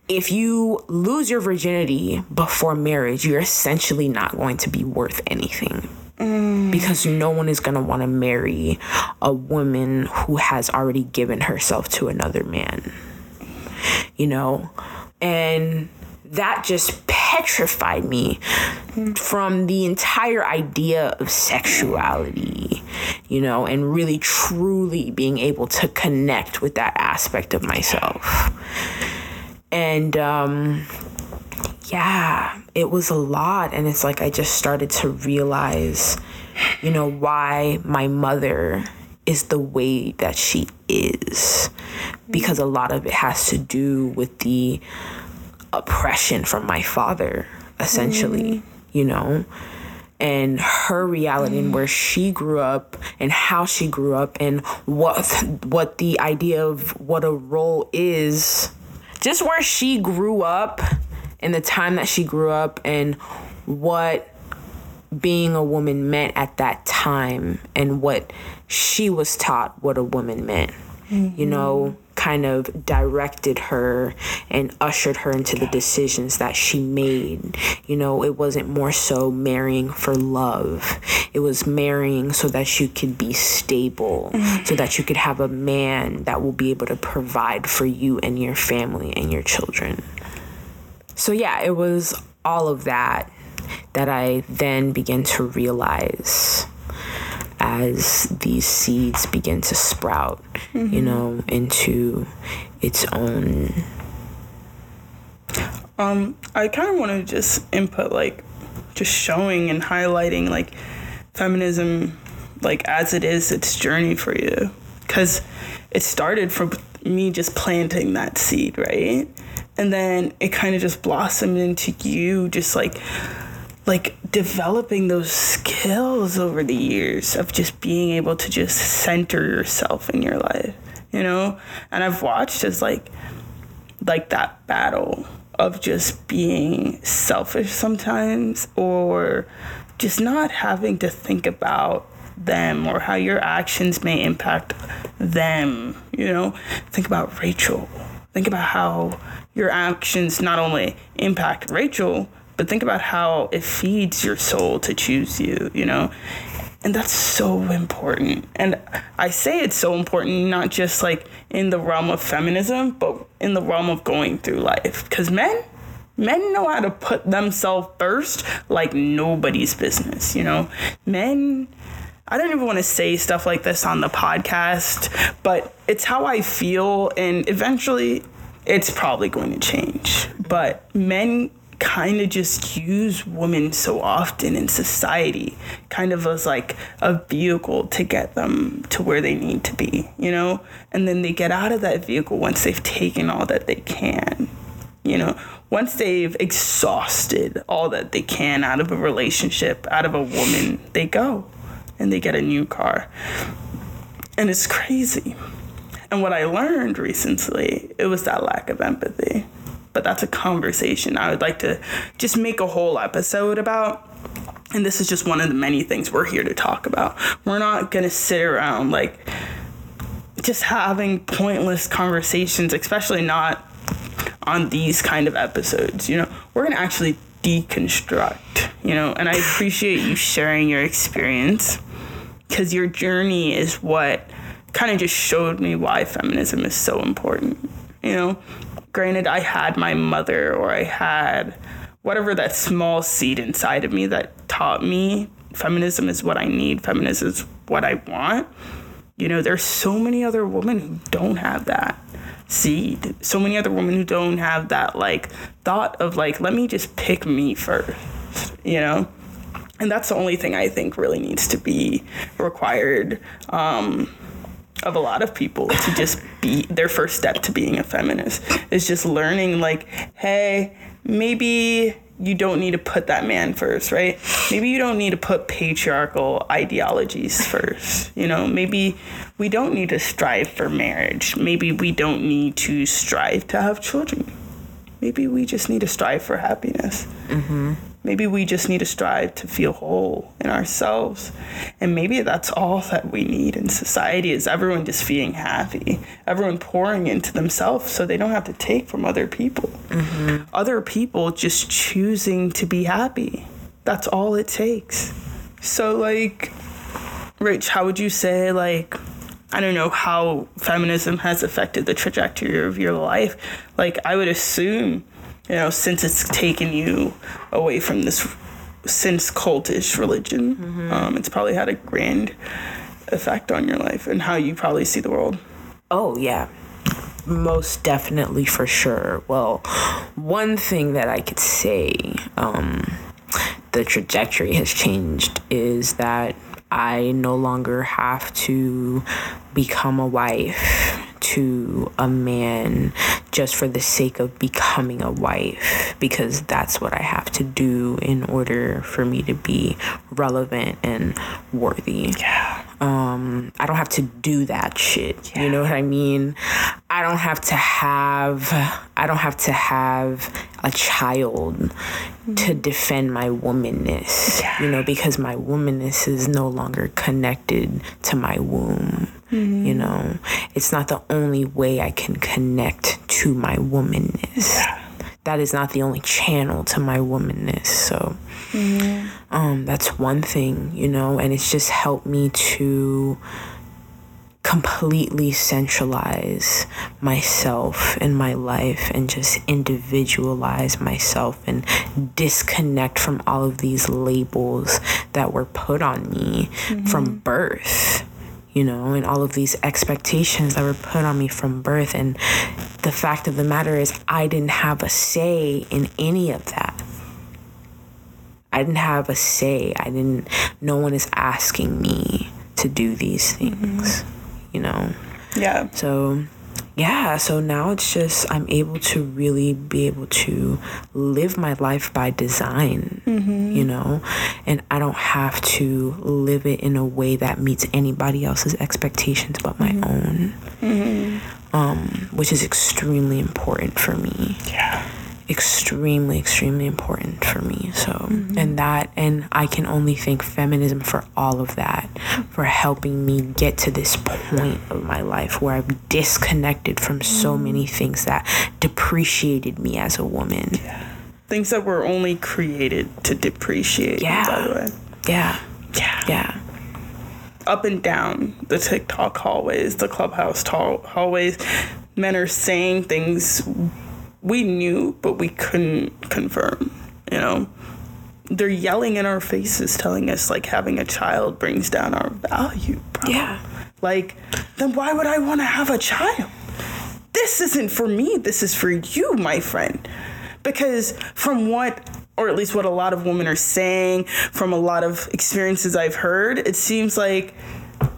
if you lose your virginity before marriage, you're essentially not going to be worth anything. Mm. Because no one is going to want to marry a woman who has already given herself to another man. You know? And that just petrified me from the entire idea of sexuality, you know, and really truly being able to connect with that aspect of myself and um, yeah, it was a lot. And it's like I just started to realize, you know, why my mother is the way that she is. Because a lot of it has to do with the oppression from my father, essentially, mm. you know? and her reality and where she grew up and how she grew up and what what the idea of what a role is just where she grew up and the time that she grew up and what being a woman meant at that time and what she was taught what a woman meant. Mm-hmm. You know, kind of directed her and ushered her into the decisions that she made. You know, it wasn't more so marrying for love, it was marrying so that you could be stable, mm-hmm. so that you could have a man that will be able to provide for you and your family and your children. So, yeah, it was all of that that I then began to realize as these seeds begin to sprout, mm-hmm. you know, into its own. Um, I kind of want to just input like just showing and highlighting like feminism like as it is its journey for you because it started from me just planting that seed, right? And then it kind of just blossomed into you just like like developing those skills over the years of just being able to just center yourself in your life, you know? And I've watched as like like that battle of just being selfish sometimes or just not having to think about them or how your actions may impact them, you know? Think about Rachel. Think about how your actions not only impact Rachel, but think about how it feeds your soul to choose you, you know? And that's so important. And I say it's so important, not just like in the realm of feminism, but in the realm of going through life. Because men, men know how to put themselves first like nobody's business, you know? Men, I don't even want to say stuff like this on the podcast, but it's how I feel. And eventually, it's probably going to change. But men kind of just use women so often in society, kind of as like a vehicle to get them to where they need to be, you know? And then they get out of that vehicle once they've taken all that they can, you know? Once they've exhausted all that they can out of a relationship, out of a woman, they go and they get a new car. And it's crazy. And what I learned recently, it was that lack of empathy but that's a conversation I would like to just make a whole episode about. And this is just one of the many things we're here to talk about. We're not going to sit around like just having pointless conversations, especially not on these kind of episodes. You know, we're going to actually deconstruct, you know, and I appreciate you sharing your experience because your journey is what kind of just showed me why feminism is so important. You know, granted, I had my mother or I had whatever that small seed inside of me that taught me feminism is what I need, feminism is what I want. You know, there's so many other women who don't have that seed. So many other women who don't have that like thought of like, let me just pick me first, you know? And that's the only thing I think really needs to be required. Um, of a lot of people to just be their first step to being a feminist is just learning like hey maybe you don't need to put that man first right? Maybe you don't need to put patriarchal ideologies first you know? Maybe we don't need to strive for marriage. Maybe we don't need to strive to have children. Maybe we just need to strive for happiness. Mm-hmm. Maybe we just need to strive to feel whole in ourselves. And maybe that's all that we need in society is everyone just feeling happy, everyone pouring into themselves so they don't have to take from other people. Mm-hmm. Other people just choosing to be happy. That's all it takes. So, like, Rich, how would you say, like, I don't know how feminism has affected the trajectory of your life? Like, I would assume you know, since it's taken you away from this since cultish religion, mm-hmm. um, it's probably had a grand effect on your life and how you probably see the world. Oh, yeah. Most definitely, for sure. Well, one thing that I could say um, the trajectory has changed is that I no longer have to become a wife to a man just for the sake of becoming a wife because that's what I have to do in order for me to be relevant and worthy. Yeah. Um, I don't have to do that shit. Yeah. You know what I mean? I don't have to have I don't have to have a child to mm. defend my womanness. You know, because my womanness is no longer connected to my womb. You mm-hmm. know, it's not the only way I can connect to my womanness. That is not the only channel to my womanness. So, mm-hmm. um, that's one thing, you know, and it's just helped me to completely centralize myself and my life and just individualize myself and disconnect from all of these labels that were put on me mm-hmm. from birth you know and all of these expectations that were put on me from birth. And the fact of the matter is I didn't have a say in any of that. I didn't have a say. I didn't, no one is asking me to do these things, mm-hmm. You know? Yeah. So, yeah, so now it's just, I'm able to really be able to live my life by design, mm-hmm. you know? And I don't have to live it in a way that meets anybody else's expectations but my mm-hmm. own, mm-hmm. um, which is extremely important for me Yeah. Extremely extremely important for me so. Mm-hmm. And that and i can only thank feminism for all of that for helping me get to this point of my life where i've disconnected from so mm-hmm. many things that depreciated me as a woman. Things that were only created to depreciate, Yeah. by the way. yeah. Yeah. yeah. Up and down the TikTok hallways, the clubhouse hallways, men are saying things we knew, but we couldn't confirm, you know? They're yelling in our faces, telling us like having a child brings down our value, bro. yeah Like, then why would I want to have a child? This isn't for me. This is for you, my friend. Because from what, or at least what a lot of women are saying, from a lot of experiences I've heard, it seems like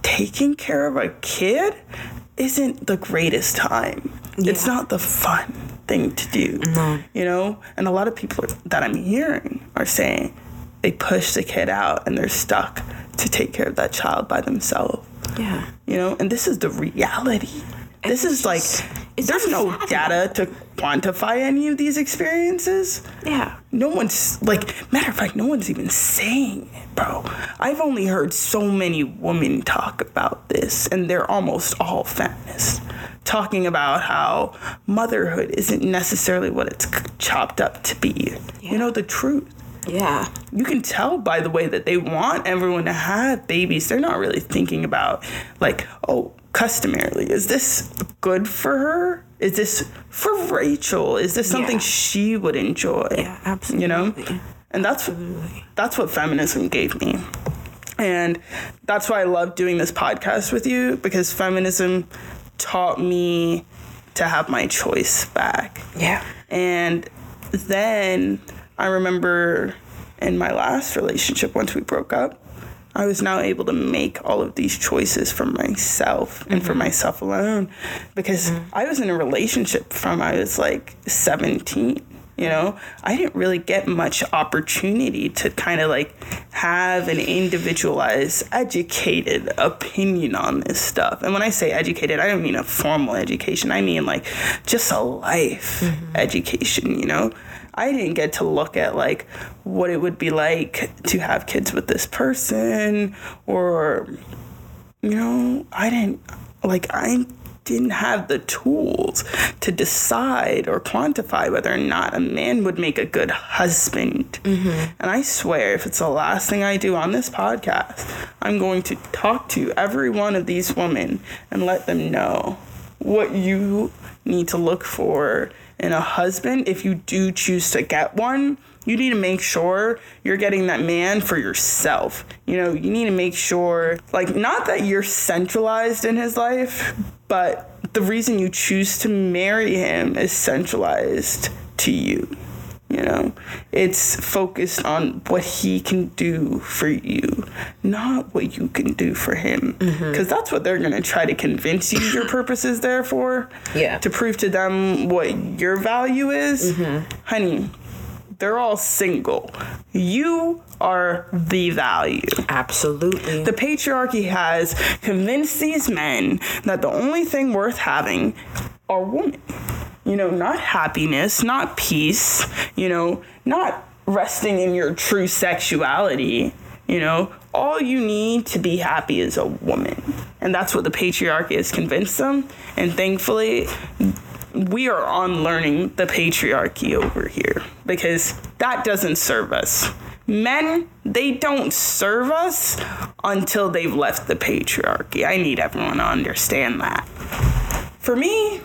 taking care of a kid isn't the greatest time. Yeah. It's not the fun thing to do. You know? And a lot of people that I'm hearing are saying they push the kid out and they're stuck to take care of that child by themselves. Yeah. You know? And this is the reality. This is like there's no data to quantify any of these experiences. Yeah. No one's like matter of fact no one's even saying it bro. I've only heard so many women talk about this and they're almost all feminists talking about how motherhood isn't necessarily what it's chopped up to be you know the truth yeah you can tell by the way that they want everyone to have babies. They're not really thinking about, like, oh, customarily, is this good for her? Is this for Rachel? Is this something Yeah. she would enjoy? yeah absolutely You know? And that's that's what feminism gave me. And that's why I love doing this podcast with you because feminism taught me to have my choice back. yeah And then I remember in my last relationship, once we broke up, I was now able to make all of these choices for myself and for mm-hmm. myself alone because mm-hmm. I was in a relationship from I was like 17. You know, I didn't really get much opportunity to kind of like have an individualized, educated opinion on this stuff. And when I say educated, I don't mean a formal education, I mean like just a life mm-hmm. education, you know? I didn't get to look at like what it would be like to have kids with this person or you know, I didn't like I didn't have the tools to decide or quantify whether or not a man would make a good husband. Mm-hmm. And I swear, if it's the last thing I do on this podcast, I'm going to talk to every one of these women and let them know what you need to look for in a husband if you do choose to get one you need to make sure you're getting that man for yourself. You know you need to make sure like not that you're centralized in his life but the reason you choose to marry him is centralized to you. You know it's focused on what he can do for you not what you can do for him. Mm-hmm. Because that's what they're going to try to convince you your purpose is there for Yeah. to prove to them what your value is. Mm-hmm. Honey they're all single you are the value absolutely the patriarchy has convinced these men that the only thing worth having are women. You know, not happiness, not peace, you know, not resting in your true sexuality. You know, all you need to be happy is a woman. And that's what the patriarchy has convinced them. And thankfully, we are unlearning the patriarchy over here because that doesn't serve us. Men, they don't serve us until they've left the patriarchy. I need everyone to understand that. For me,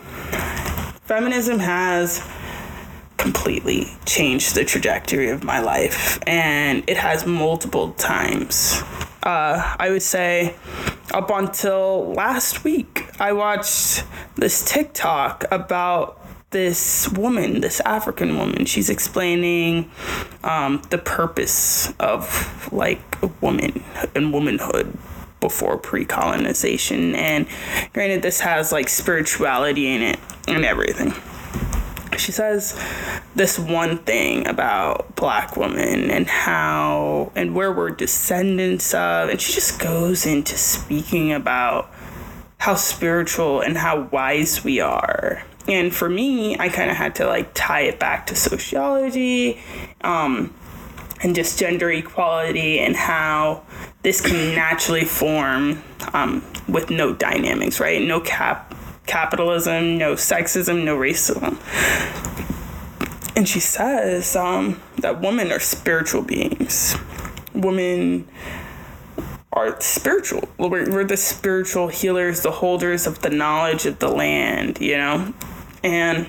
feminism has completely changed the trajectory of my life, and it has multiple times. Uh, I would say up until last week, I watched this TikTok about this woman, this African woman. She's explaining um, the purpose of like a woman and womanhood before pre-colonization and granted this has like spirituality in it and everything she says this one thing about black women and how and where we're descendants of and she just goes into speaking about how spiritual and how wise we are. And for me i kind of had to like tie it back to sociology um, and just gender equality and how this can naturally form um, with no dynamics right? No cap capitalism, no sexism, no racism. And she says um, that women are spiritual beings. Women are spiritual. We're, we're the spiritual healers, the holders of the knowledge of the land, you know? And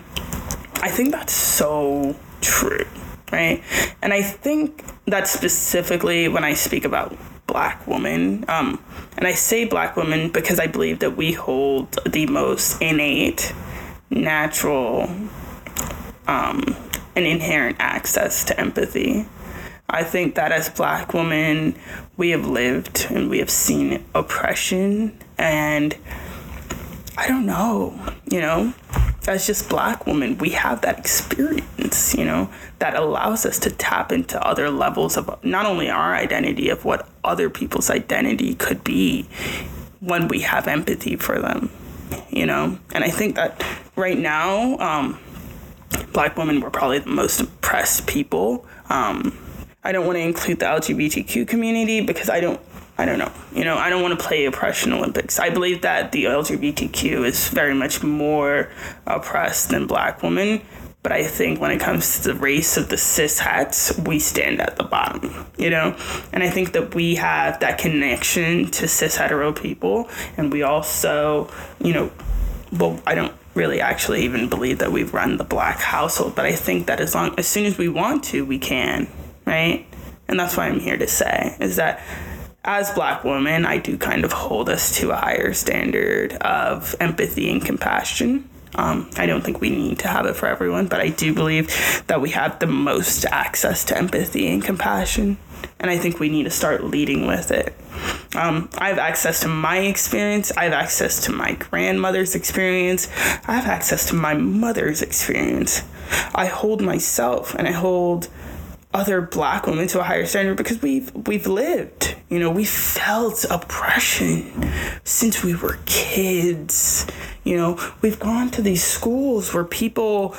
I think that's so true, right? And I think that specifically when I speak about black women, Um, and I say black woman because I believe that we hold the most innate, natural, um, and inherent access to empathy. I think that as black women, we have lived and we have seen oppression, and I don't know, you know, as just black women, we have that experience, you know, that allows us to tap into other levels of not only our identity, of what other people's identity could be when we have empathy for them, you know? And I think that right now, um, black women were probably the most oppressed people. Um, I don't want to include the LGBTQ community because I don't I don't know. You know, I don't want to play oppression Olympics. I believe that the LGBTQ is very much more oppressed than black women. But I think when it comes to the race of the cis hets, we stand at the bottom, you know? And I think that we have that connection to cis hetero people. And we also, you know, well, I don't really actually even believe that we've run the black household, but I think that as long as soon as we want to, we can, right? And that's why I'm here to say is that as black women, I do kind of hold us to a higher standard of empathy and compassion. Um, I don't think we need to have it for everyone, but I do believe that we have the most access to empathy and compassion. And I think we need to start leading with it. Um, I have access to my experience. I have access to my grandmother's experience. I have access to my mother's experience. I hold myself and I hold other black women to a higher standard because we've we've lived. You know we felt oppression since we were kids. You know we've gone to these schools where people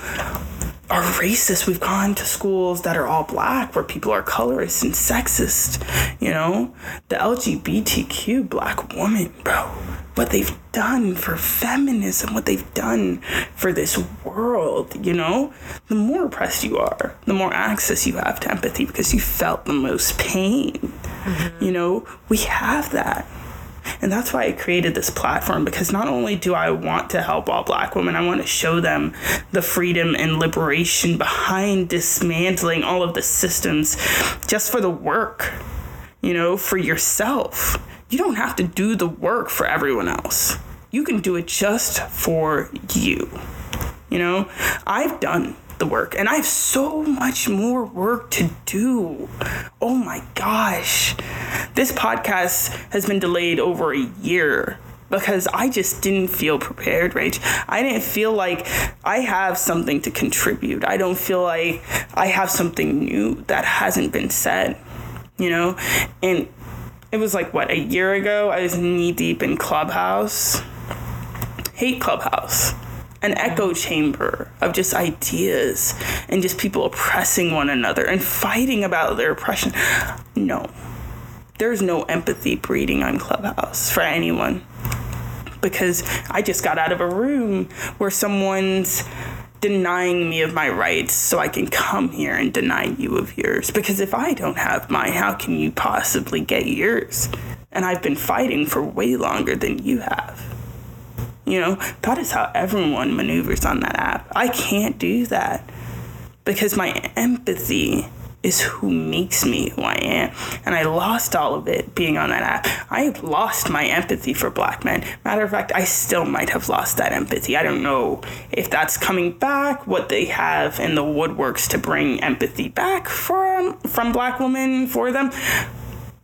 are racist. We've gone to schools that are all black where people are colorist and sexist. You know the lgbtq black woman bro what they've done for feminism, what they've done for this world, you know? The more oppressed you are, the more access you have to empathy because you felt the most pain. Mm-hmm. You know, we have that. And that's why I created this platform because not only do I want to help all black women, I want to show them the freedom and liberation behind dismantling all of the systems just for the work, you know, for yourself you don't have to do the work for everyone else. You can do it just for you. You know, I've done the work and I have so much more work to do. Oh my gosh. This podcast has been delayed over a year because I just didn't feel prepared, Rach. I didn't feel like I have something to contribute. I don't feel like I have something new that hasn't been said, you know? And it was like what a year ago? I was knee deep in Clubhouse. Hate Clubhouse. An echo chamber of just ideas and just people oppressing one another and fighting about their oppression. No, there's no empathy breeding on Clubhouse for anyone because I just got out of a room where someone's denying me of my rights so I can come here and deny you of yours. Because if I don't have mine, how can you possibly get yours? And I've been fighting for way longer than you have. You know, that is how everyone maneuvers on that app. I can't do that because my empathy is who makes me who I am. And I lost all of it being on that app. I lost my empathy for black men. Matter of fact, I still might have lost that empathy. I don't know if that's coming back, what they have in the woodworks to bring empathy back from from black women for them.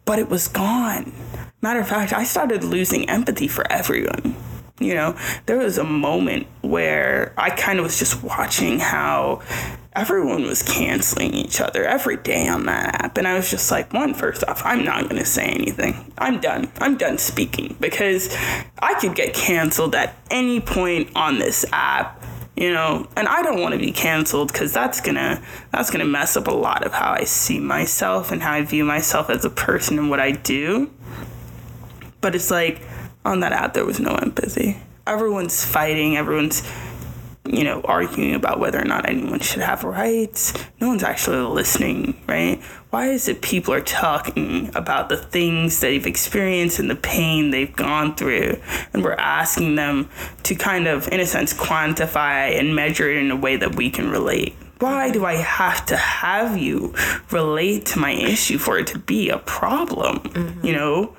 But it was gone. Matter of fact, I started losing empathy for everyone. You know, there was a moment where I kind of was just watching how everyone was canceling each other every day on that app. And I was just like, one, first off, I'm not going to say anything. I'm done. I'm done speaking because I could get canceled at any point on this app you know and i don't want to be canceled because that's gonna that's gonna mess up a lot of how i see myself and how i view myself as a person and what i do but it's like on that app there was no empathy everyone's fighting everyone's you know, arguing about whether or not anyone should have rights. No one's actually listening, right? Why is it people are talking about the things they've experienced and the pain they've gone through? And we're asking them to kind of, in a sense, quantify and measure it in a way that we can relate. Why do I have to have you relate to my issue for it to be a problem? Mm-hmm. You know?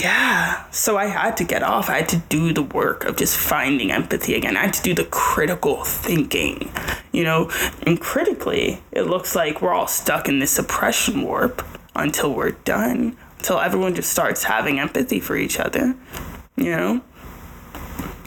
Yeah, so I had to get off. I had to do the work of just finding empathy again. I had to do the critical thinking, you know? And critically, it looks like we're all stuck in this oppression warp until we're done, until everyone just starts having empathy for each other, you know?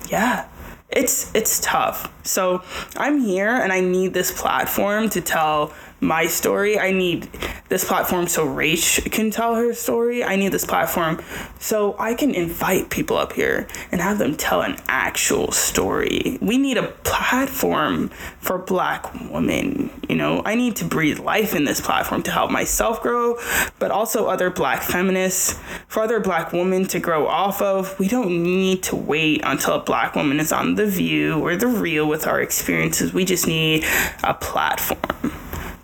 Yeah. It's it's tough. So, I'm here and I need this platform to tell my story. I need this platform so Rach can tell her story. I need this platform so I can invite people up here and have them tell an actual story. We need a platform for black women. You know, I need to breathe life in this platform to help myself grow, but also other black feminists, for other black women to grow off of. We don't need to wait until a black woman is on The View or The Real with our experiences. We just need a platform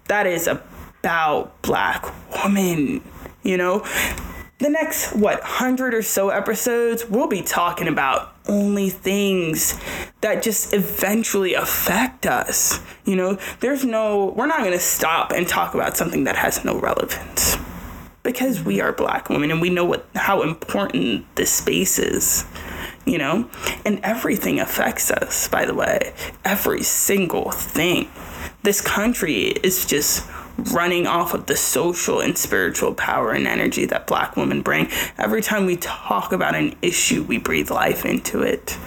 that is about black women, you know? The next, what, hundred or so episodes, we'll be talking about only things that just eventually affect us. You know, there's no, we're not going to stop and talk about something that has no relevance because we are black women and we know what how important this space is you know and everything affects us by the way every single thing this country is just running off of the social and spiritual power and energy that black women bring. Every time we talk about an issue, we breathe life into it.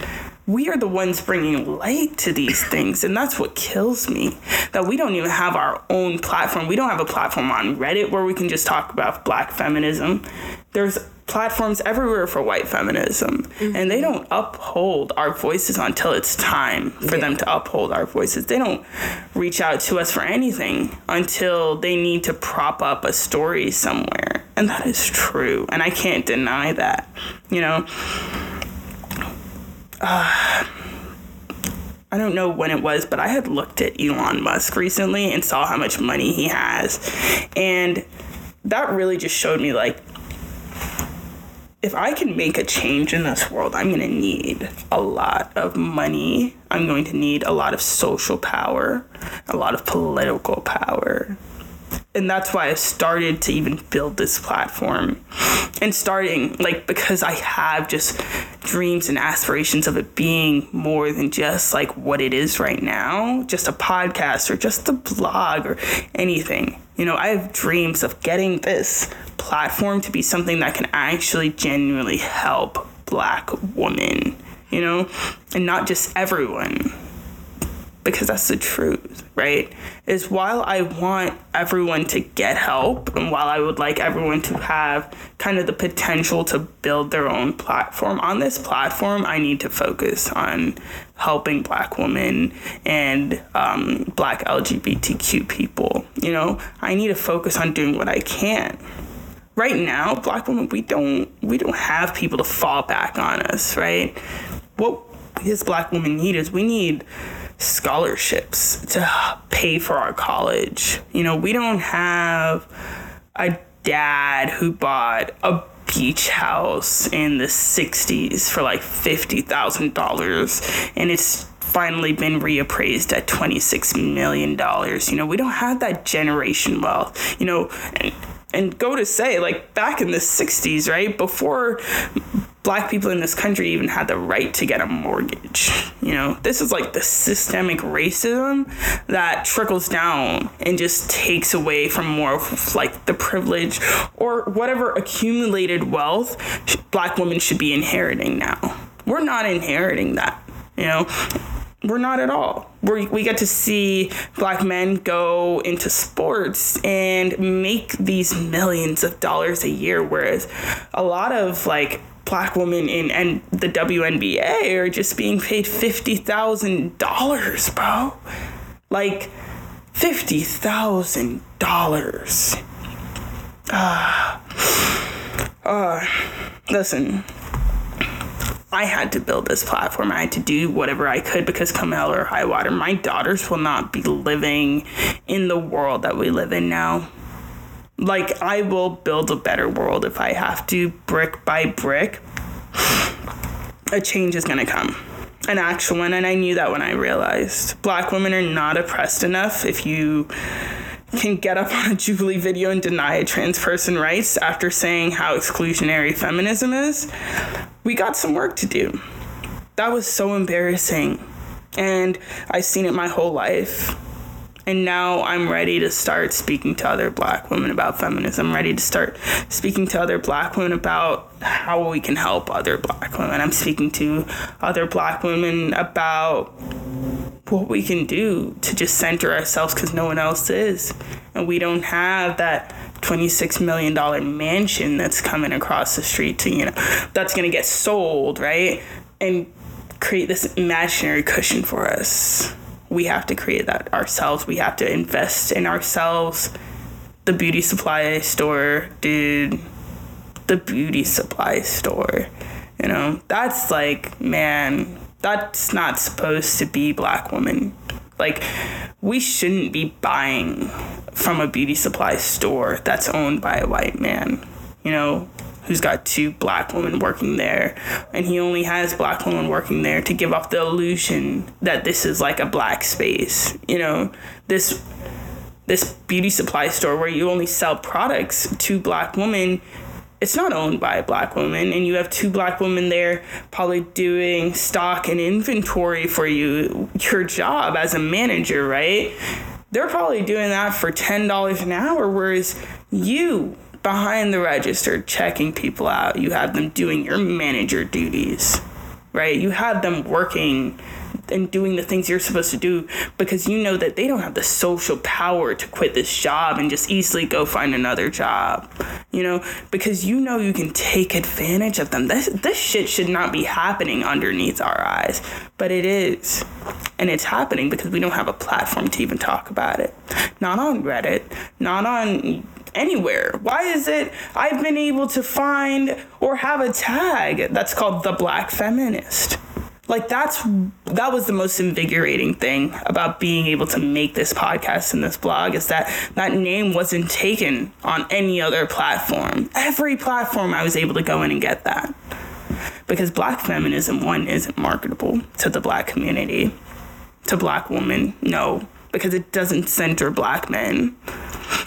We are the ones bringing light to these things, and that's what kills me. That we don't even have our own platform. We don't have a platform on Reddit where we can just talk about black feminism. There's platforms everywhere for white feminism mm-hmm. and they don't uphold our voices until it's time for yeah. them to uphold our voices they don't reach out to us for anything until they need to prop up a story somewhere and that is true and i can't deny that you know uh, I don't know when it was, but I had looked at Elon Musk recently and saw how much money he has. And that really just showed me like if I can make a change in this world, I'm going to need a lot of money. I'm going to need a lot of social power, a lot of political power. And that's why I started to even build this platform. And starting, like, because I have just dreams and aspirations of it being more than just like what it is right now, just a podcast or just a blog or anything. You know, I have dreams of getting this platform to be something that can actually genuinely help black women, you know, and not just everyone. Because that's the truth, right? Is while I want everyone to get help and while I would like everyone to have kind of the potential to build their own platform, on this platform, I need to focus on helping black women and um, black LGBTQ people. You know, I need to focus on doing what I can. Right now, black women, we don't we don't have people to fall back on us, right? What as black women need is we need scholarships to pay for our college. You know, we don't have a dad who bought a beach house in the 60s for like $50,000 and it's finally been reappraised at $26 million. You know, we don't have that generation wealth, you know, and, and go to say, like back in the 60s, right? Before black people in this country even had the right to get a mortgage. You know, this is like the systemic racism that trickles down and just takes away from more of like the privilege or whatever accumulated wealth black women should be inheriting now. We're not inheriting that, you know. We're not at all. we we get to see black men go into sports and make these millions of dollars a year, whereas a lot of like black women in and the WNBA are just being paid fifty thousand dollars, bro. Like fifty thousand dollars. Ah, uh, listen. I had to build this platform. I had to do whatever I could because come hell or high water, my daughters will not be living in the world that we live in now like I will build a better world if I have to brick by brick. A change is going to come. An actual one and I knew that when I realized black women are not oppressed enough if you can get up on a Jubilee video and deny a trans person rights after saying how exclusionary feminism is. We got some work to do. That was so embarrassing. And I've seen it my whole life. And now I'm ready to start speaking to other black women about feminism. I'm ready to start speaking to other black women about how we can help other black women. I'm speaking to other black women about what we can do to just center ourselves because no one else is. And we don't have that $26 million mansion that's coming across the street to, you know, that's going to get sold, right? And create this imaginary cushion for us we have to create that ourselves. We have to invest in ourselves. The beauty supply store, dude. The beauty supply store. You know, that's like, man, that's not supposed to be black women. Like, we shouldn't be buying from a beauty supply store that's owned by a white man. You know, who's got two black women working there and he only has black women working there to give off the illusion that this is like a black space. You know this this beauty supply store where you only sell products to black women it's not owned by a black woman and you have two black women there probably doing stock and inventory for you your job as a manager right? They're probably doing that for $10 an hour whereas you behind the register checking people out. You have them doing your manager duties, right? You have them working and doing the things you're supposed to do because you know that they don't have the social power to quit this job and just easily go find another job. You know, because you know you can take advantage of them. This this shit should not be happening underneath our eyes, but it is. And it's happening because we don't have a platform to even talk about it. Not on Reddit, not on anywhere. Why is it I've been able to find or have a tag that's called the black feminist? Like that's that was the most invigorating thing about being able to make this podcast and this blog is that that name wasn't taken on any other platform. Every platform I was able to go in and get that. Because black feminism one isn't marketable to the black community. To black women, no, because it doesn't center black men.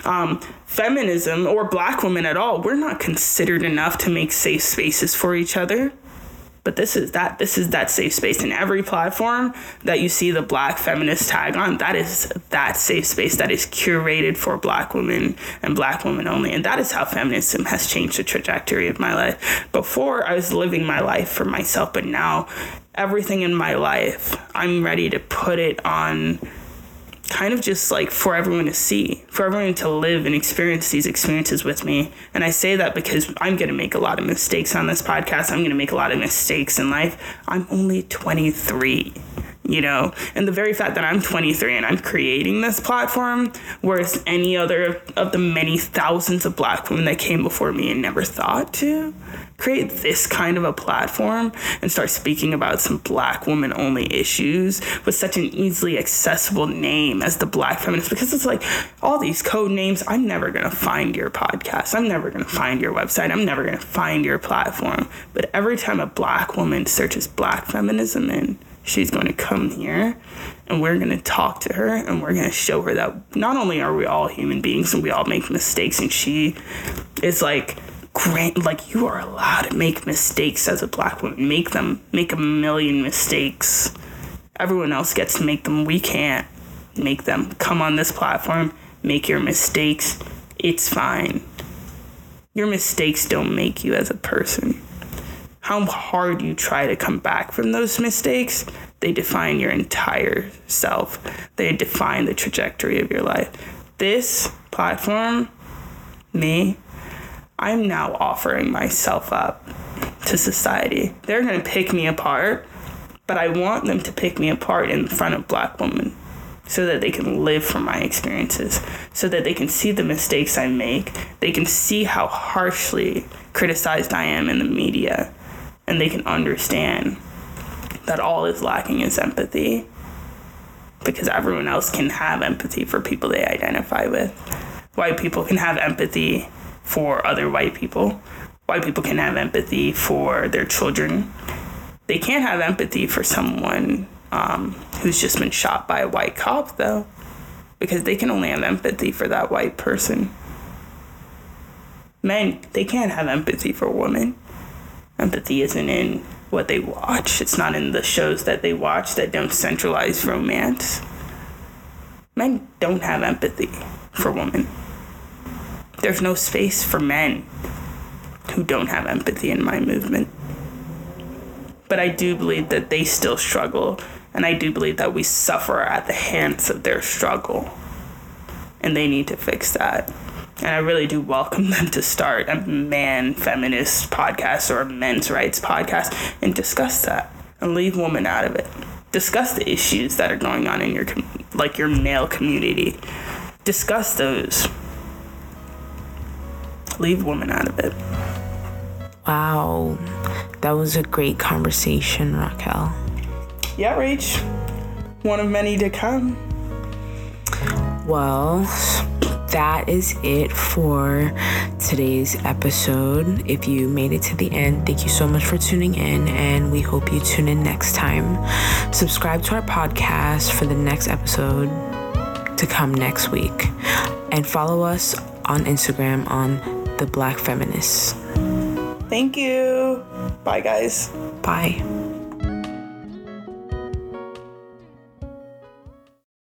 Um, feminism or black women at all, we're not considered enough to make safe spaces for each other. But this is that this is that safe space in every platform that you see the black feminist tag on. That is that safe space that is curated for black women and black women only. And that is how feminism has changed the trajectory of my life. Before I was living my life for myself, but now everything in my life, I'm ready to put it on kind of just like for everyone to see, for everyone to live and experience these experiences with me. And I say that because I'm going to make a lot of mistakes on this podcast. I'm going to make a lot of mistakes in life. I'm only 23. you know and the very fact that i'm 23 and i'm creating this platform whereas any other of the many thousands of black women that came before me and never thought to create this kind of a platform and start speaking about some black woman only issues with such an easily accessible name as the black feminist because it's like all these code names i'm never going to find your podcast. I'm never going to find your website. I'm never going to find your platform. But every time a black woman searches black feminism in she's going to come here and we're going to talk to her and we're going to show her that not only are we all human beings and we all make mistakes and she is like grant like you are allowed to make mistakes as a black woman. Make them make a million mistakes. Everyone else gets to make them. We can't make them. Come on this platform make your mistakes. It's fine. Your mistakes don't make you as a person. How hard you try to come back from those mistakes, they define your entire self. They define the trajectory of your life. This platform, me, I'm now offering myself up to society. They're going to pick me apart, but I want them to pick me apart in front of black women so that they can live from my experiences, so that they can see the mistakes I make, they can see how harshly criticized I am in the media, and they can understand that all is lacking is empathy because everyone else can have empathy for people they identify with. White people can have empathy for other white people. White people can have empathy for their children. They can't have empathy for someone um, who's just been shot by a white cop, though, because they can only have empathy for that white person. Men, they can't have empathy for women empathy isn't in what they watch. It's not in the shows that they watch that don't centralize romance. Men don't have empathy for women. There's no space for men who don't have empathy in my movement. But I do believe that they still struggle, and I do believe that we suffer at the hands of their struggle. And they need to fix that. And I really do welcome them to start a man feminist podcast or a men's rights podcast and discuss that and leave women out of it. Discuss the issues that are going on in your like your male community. Discuss those. Leave women out of it. Wow. That was a great conversation, Racquel. Yeah, Rach. One of many to come. Well, that is it for today's episode. If you made it to the end, thank you so much for tuning in, and we hope you tune in next time. Subscribe to our podcast for the next episode to come next week, and follow us on Instagram on The Black Feminists. Thank you. Bye, guys. Bye.